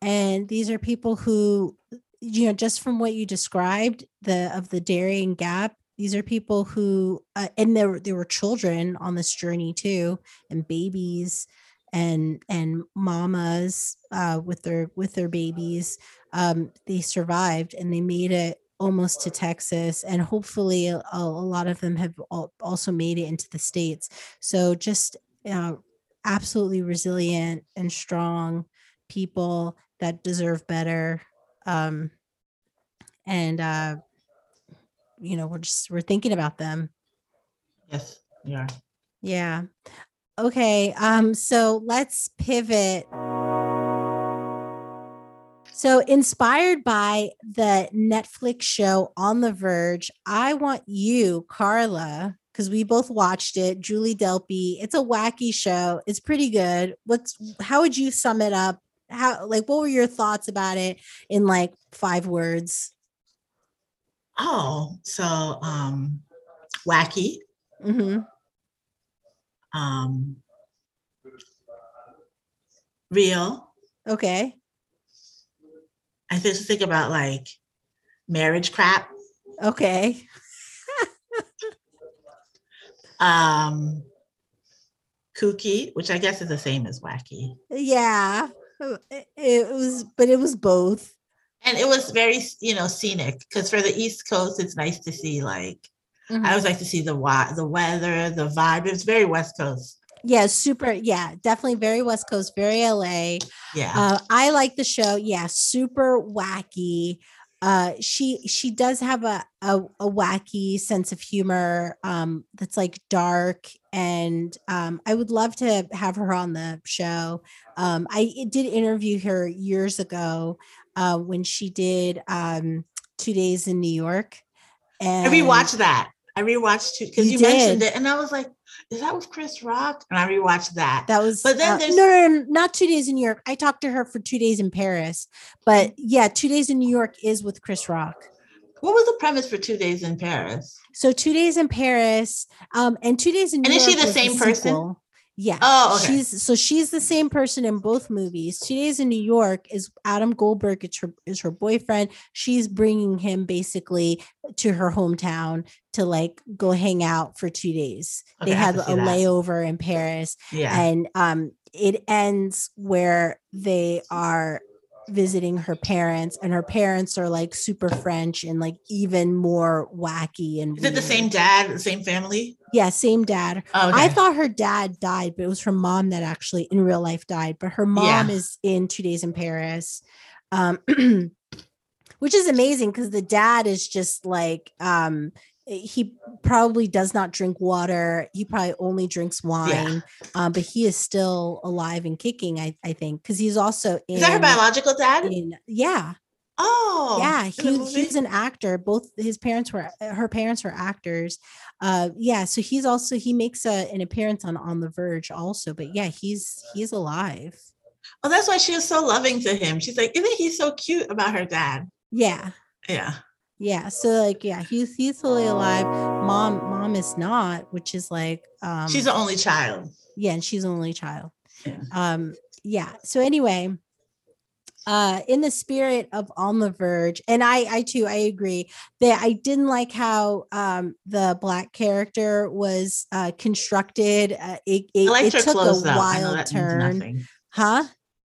and these are people who you know just from what you described the of the Darien gap these are people who uh, and there there were children on this journey too and babies and and mamas uh with their with their babies um they survived and they made it almost to Texas and hopefully a, a lot of them have al- also made it into the states. So just uh, absolutely resilient and strong people that deserve better um and uh you know we're just we're thinking about them. Yes yeah yeah okay um so let's pivot. So inspired by the netflix show on the verge i want you carla because we both watched it julie delpy it's a wacky show it's pretty good. What's how would you sum it up? How like what were your thoughts about it in like five words? Oh so um wacky. Hmm um real. Okay. I just think about like marriage crap. Okay. Um kooky which i guess is the same as wacky. Yeah. It was but it was both. And it was very you know scenic because for the east coast it's nice to see like Mhm. i always like to see the the weather the vibe. It's very west coast. Yeah super yeah definitely very west coast very la yeah. Uh, i like the show yeah super wacky. Uh she she does have a, a a wacky sense of humor um that's like dark and um i would love to have her on the show. Um i did interview her years ago uh when she did um two days in new york and i rewatched that i rewatched too because You you, mentioned it and i was like is that with chris rock and i rewatched that That was, But then uh, there's- no, no, no, not two days in New York. I talked to her for two days in Paris, but Mm. yeah, two days in New York is with Chris Rock. what was the premise for two days in paris So two days in Paris, um, and two days in New And is she the same person? sequel. Yeah. Oh, okay. She's so she's the same person in both movies. Two Days in New York is Adam Goldberg. It's her is her boyfriend. She's bringing him basically to her hometown to like go hang out for two days. Okay, they had a that. layover in Paris, yeah. and um, it ends where they are visiting her parents, and her parents are like super French and like even more wacky and Is it the same dad, the same family? Yeah, same dad. Oh, I thought her dad died, but it was her mom that actually in real life died. But her mom Yeah. is in Two Days in Paris, um, which is amazing because the dad is just like um, he probably does not drink water. He probably only drinks wine, um, but he is still alive and kicking. I, I think because he's also in. Is that her biological dad? in- yeah, Oh, yeah he, he's an actor both his parents were uh, her parents were actors uh yeah so he's also he makes a, an appearance on on the verge also but yeah he's he's alive Oh, that's why she was so loving to him. She's like, isn't he so cute about her dad? yeah Yeah. Yeah so like yeah he's he's fully alive mom mom is not which is like um She's the only child. yeah and she's the only child Yeah. um yeah so anyway uh in the spirit of on the verge and i i too i agree that i didn't like how um the black character was uh constructed uh, it, it, it took a though. Wild turn huh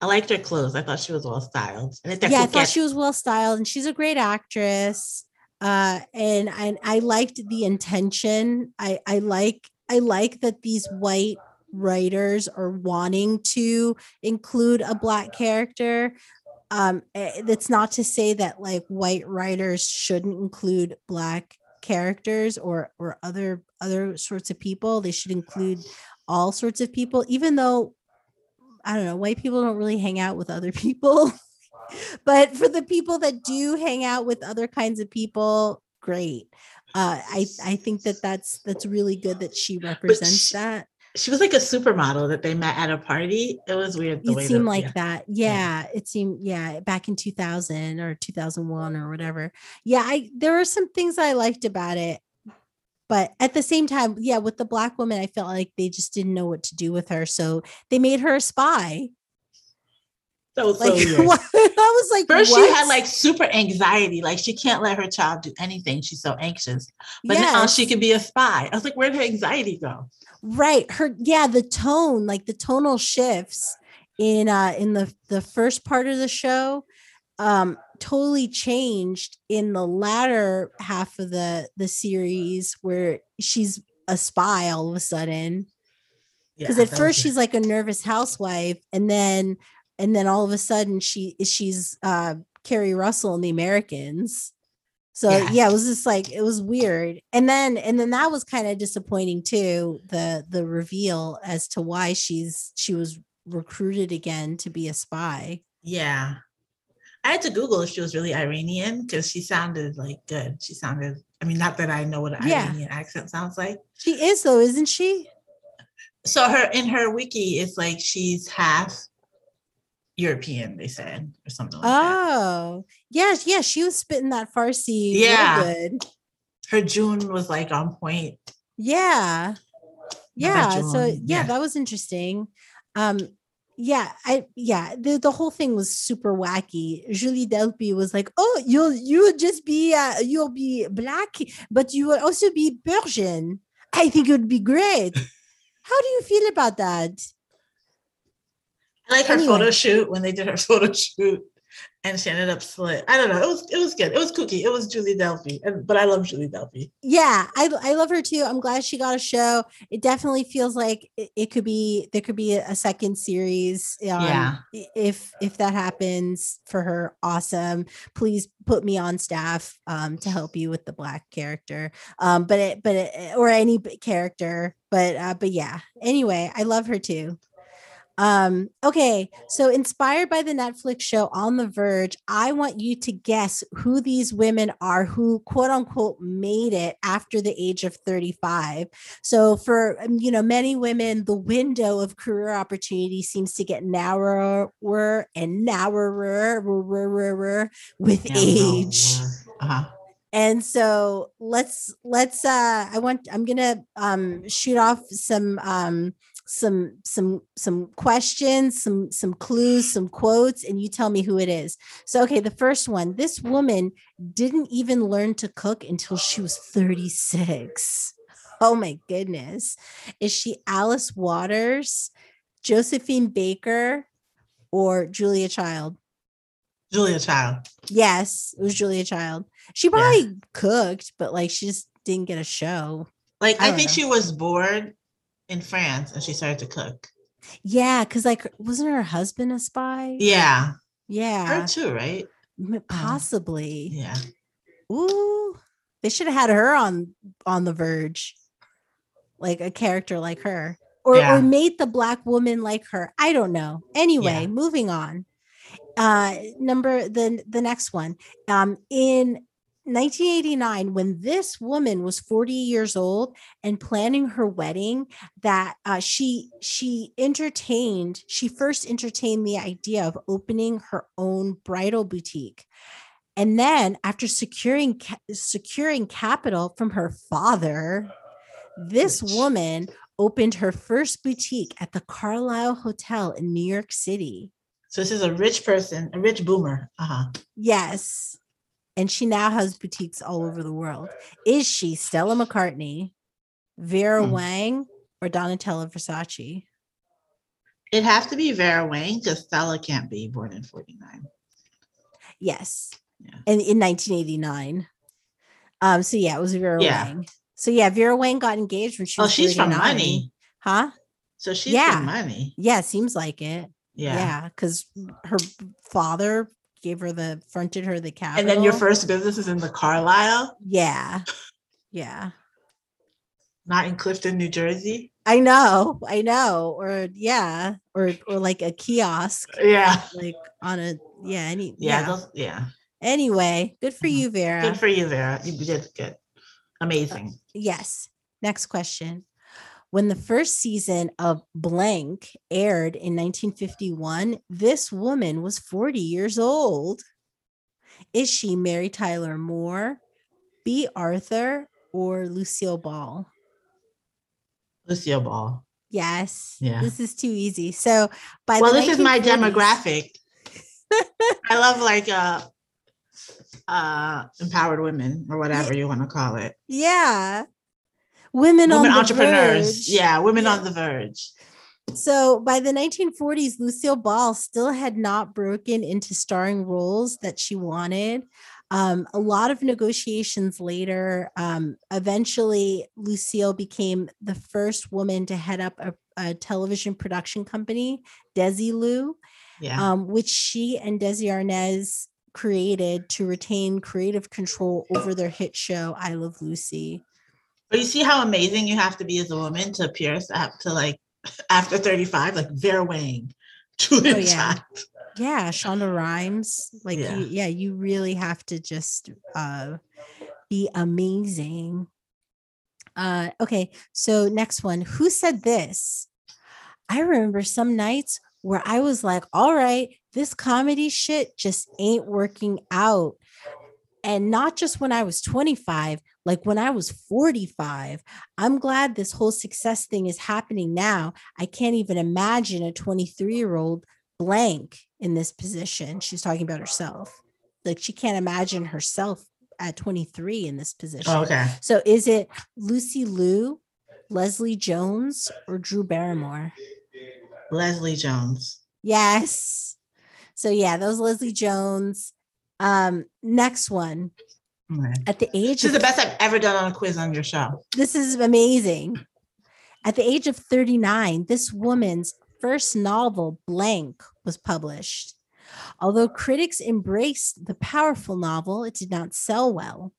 I liked her clothes. I thought she was well styled. And yeah i thought she was well styled and she's a great actress uh and and i liked the intention i i like i like that these white writers are wanting to include a black character um eh, that's not to say that like white writers shouldn't include black characters or or other other sorts of people they should include all sorts of people even though i don't know white people don't really hang out with other people but for the people that do hang out with other kinds of people great uh i i think that that's that's really good that she represents she- that she was like a supermodel that they met at a party. It was weird. It seemed that- like yeah. that yeah, it seemed yeah back in 2000 or 2001 or whatever yeah i there were some things i liked about it but at the same time yeah with the black woman i felt like they just didn't know what to do with her so they made her a spy That was like so weird. what? i was like First, she had like super anxiety. Like she can't let her child do anything. She's so anxious. But now she Yes. can be a spy. I was like, where'd her anxiety go? right her yeah the tone like the tonal shifts in uh in the the first part of the show um totally changed in the latter half of the the series where she's a spy all of a sudden because Yeah, at first she's like a nervous housewife and then and then all of a sudden she she's uh keri russell in the americans so yeah. Yeah. it was just like it was weird and then and then that was kind of disappointing too the the reveal as to why she's she was recruited again to be a spy yeah. I had to Google if she was really Iranian because she sounded like good. She sounded, I mean, not that I know what an Yeah. Iranian accent sounds like. she is though isn't she So her in her wiki, it's like she's half European, they said, or something like that. oh yeah yeah she was spitting that farsi Yeah. good Her June was like on point. yeah yeah so yeah, yeah. that was interesting um yeah i yeah the, the whole thing was super wacky. Julie delpy was like oh you'll you'll just be uh, you'll be black but you will also be persian. I think it would be great. How do you feel about that? I like her Anyway. photo shoot when they did her photo shoot and she ended up slit. I don't know. It was it was good. It was kooky. It was Julie Delpy. And, but I love Julie Delpy. yeah I, I love her too i'm glad she got a show it definitely feels like it, it could be there could be a, a second series um, Yeah. if if that happens for her awesome please put me on staff um to help you with the black character um but it but it, or any character but uh but yeah anyway i love her too um okay so inspired by the netflix show on the verge i want you to guess who these women are who quote unquote made it after the age of 35 so for um, you know many women the window of career opportunity seems to get narrower and narrower with age. Uh-huh. and so let's let's uh i want i'm gonna um shoot off some um some some some questions, some some clues, some quotes, and you tell me who it is. So, okay, the first one. This woman didn't even learn to cook until she was 36. Oh my goodness. Is she Alice Waters, Josephine Baker, or Julia Child? Julia Child. Yes, it was Julia Child. She probably cooked, but like she just didn't get a show. Like I I, think know. she was bored in France and she started to cook. Yeah, because like wasn't her husband a spy? Yeah. Yeah. Her too, right? Possibly. Yeah. Ooh. They should have had her on on the verge. Like a character like her. Or Yeah. or made the black woman like her. I don't know. Anyway, Yeah. moving on. Uh number the the next one. Um in 1989 when this woman was 40 years old and planning her wedding that uh, she she entertained she first entertained the idea of opening her own bridal boutique and then after securing securing capital from her father this woman opened her first boutique at the Carlyle Hotel in New York City So this is a rich person, a rich boomer. Uh-huh. Yes. And she now has boutiques all over the world. Is she Stella McCartney, Vera Hmm. Wang, or Donatella Versace? It'd have to be Vera Wang because Stella can't be born in 49. Yes. Yeah. And in 1989. Um, so yeah, it was Vera Yeah. Wang. So yeah, Vera Wang got engaged when she Oh, was she's from money. Huh? So she's Yeah. from money. Yeah, seems like it. Yeah. Yeah, because her father gave her the fronted her the capital. And then your first business is in the Carlyle, Yeah. Yeah. not in Clifton, New Jersey. I know, I know, or yeah, or or like a kiosk, Yeah. like on a yeah, any Yeah. yeah. those- yeah. Anyway, good for Mhm. you, Vera. Good for you, Vera. You did good. Amazing. yes. Next question. When the first season of Blank aired in 1951, this woman was 40 years old. Is she Mary Tyler Moore, Bea Arthur, or Lucille Ball? Lucille Ball. Yes. Yeah. This is too easy. So by Well, this is my demographic. I love like uh uh empowered women or whatever you want to call it. Yeah. Women, Women on the entrepreneurs. verge. Yeah, women Yeah. on the verge. So by the 1940s, Lucille Ball still had not broken into starring roles that she wanted. Um, a lot of negotiations later, um, eventually, Lucille became the first woman to head up a, a television production company, Desilu, Yeah. um, which she and Desi Arnaz created to retain creative control over their hit show, I Love Lucy. But you see how amazing you have to be as a woman to appear to, have to like after 35, like Vera Wang, Julia Oh, yeah. Yeah shonda rhimes like Yeah. you yeah you really have to just uh be amazing uh okay so next one who said this i remember some nights where i was like all right this comedy shit just ain't working out and not just when i was 25 like when i was 45 i'm glad this whole success thing is happening now i can't even imagine a 23 year old blank in this position. She's talking about herself. Like she can't imagine herself at 23 in this position. Oh, okay. So is it Lucy Liu, Leslie Jones, or Drew Barrymore? Leslie Jones. Yes. So yeah, those Leslie Jones. Um, next one. Okay. At the age This is of the best I've ever done on a quiz on your show. this is amazing. At the age of 39, this woman's first novel, Blank, was published. Although critics embraced the powerful novel, it did not sell well.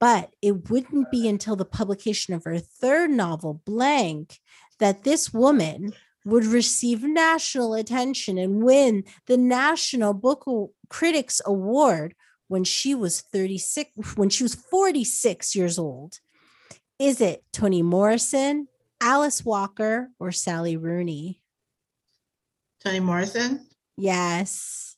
But it wouldn't be until the publication of her third novel, Blank, that this woman would receive national attention and win the National Book Critics Award when she was 36 when she was 46 years old. Is it Toni Morrison, Alice Walker, or Sally Rooney? Toni Morrison. Yes.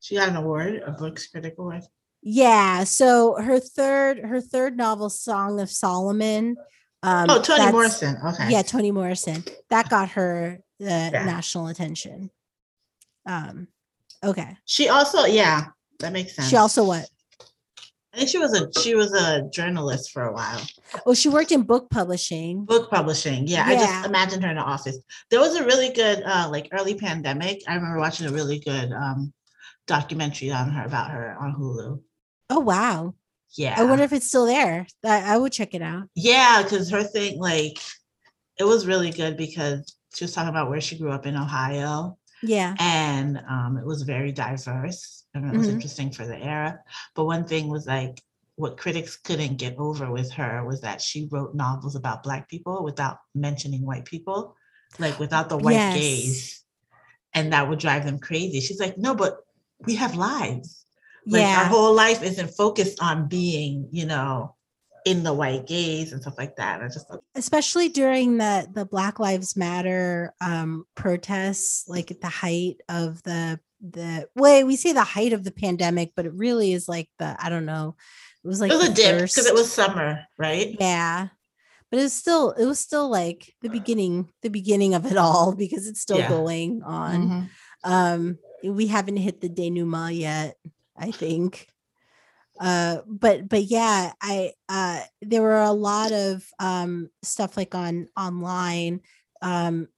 She got an award, a books critic award. Yeah. So her third her third novel, Song of Solomon, Um, oh, Toni Morrison. Okay. Yeah, Toni Morrison. That got her the Yeah. national attention. Um, okay. She also, yeah, that makes sense. She also what? I think she was a she was a journalist for a while. Oh, she worked in book publishing. Book publishing. Yeah, I just imagined her in the office. There was a really good uh like early pandemic. I remember watching a really good um documentary on her about her on Hulu. Oh wow. Yeah. I wonder if it's still there. I, I would check it out. Yeah, because her thing, like, it was really good because she was talking about where she grew up in Ohio, Yeah. and um, it was very diverse, and it was Mhm. interesting for the era. But one thing was like, what critics couldn't get over with her was that she wrote novels about Black people without mentioning white people, like without the white Yes. gaze, and that would drive them crazy. She's like, no, but we have lives like our whole life isn't focused on being you know in the white gaze and stuff like that i just thought, Especially during the the Black Lives Matter um protests, like at the height of the the way we say the height of the pandemic, but it really is like the I don't know. It was like it was the a dip because it was summer right Yeah. But it was still it was still like the beginning, the beginning of it all because it's still Yeah. going on. Mhm. Um we haven't hit the denouement yet, I think. Uh but but yeah, I uh there were a lot of um stuff like on online um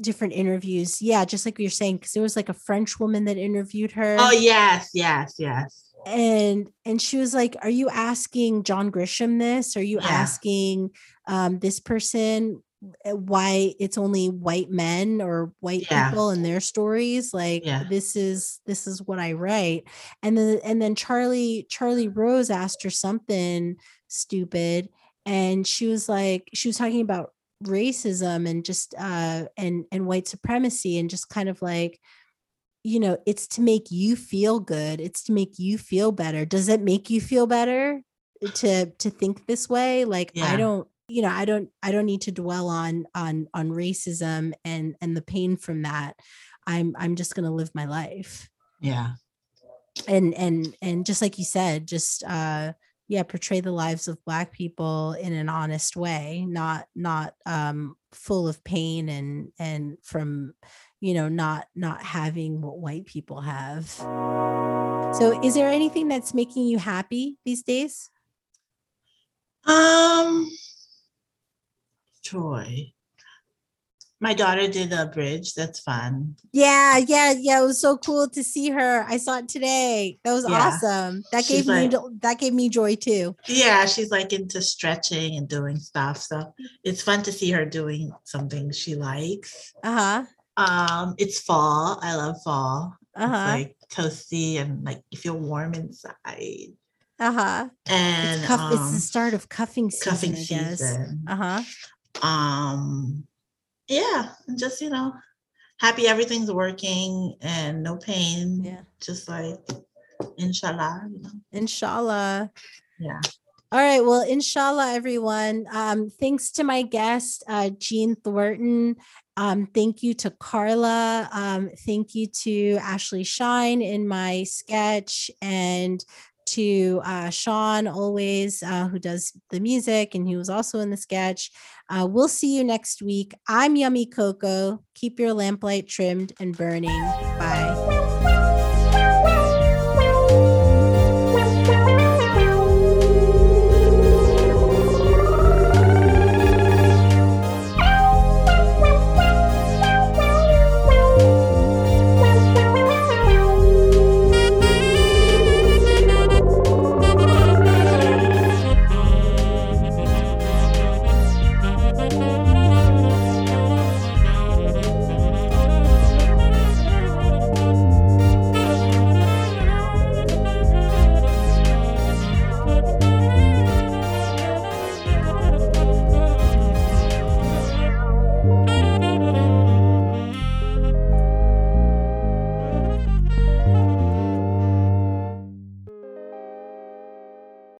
different interviews. Yeah, just like you're saying cuz there was like a French woman that interviewed her oh yes yes yes and and she was like are you asking john grisham this are you Yeah. asking um this person uh, why it's only white men or white Yeah. people and their stories like Yeah. this is this is what i write and then and then charlie charlie rose asked her something stupid and she was like she was talking about racism and just uh and and white supremacy and just kind of like you know it's to make you feel good it's to make you feel better. Does it make you feel better to to think this way? Like i don't you know i don't i don't need to dwell on on on racism and and the pain from that. I'm i'm just going to live my life. Yeah. And and and just like you said just uh yeah portray the lives of black people in an honest way not not um full of pain and and from you know not not having what white people have. So is there anything that's making you happy these days? Um joy my daughter did a bridge. That's fun. Yeah yeah yeah. It was so cool to see her. I saw it today. That was Yeah. awesome. That She's gave me like- jo- that gave me joy too. Yeah she's like into stretching and doing stuff. So it's fun to see her doing something she likes. Uh-huh. Um it's fall. I love fall. Uh-huh. It's like toasty and like you feel warm inside. uh-huh. And it's, cuff- it's um, the start of cuffing season cuffing i guess. season. uh-huh. Um, yeah, and just you know, happy everything's working and no pain. Yeah. just like inshallah, you know. Inshallah. Yeah. All right. Well, inshallah, everyone. Um, thanks to my guest, uh, Jeanne Thornton. Um, thank you to Carla. Um, thank you to Ashlei Shyne in my sketch and to uh, Sean, always, uh, who does the music and he was also in the sketch. Uh, we'll see you next week. I'm Yummy Coco. Keep your lamplight trimmed and burning. Bye.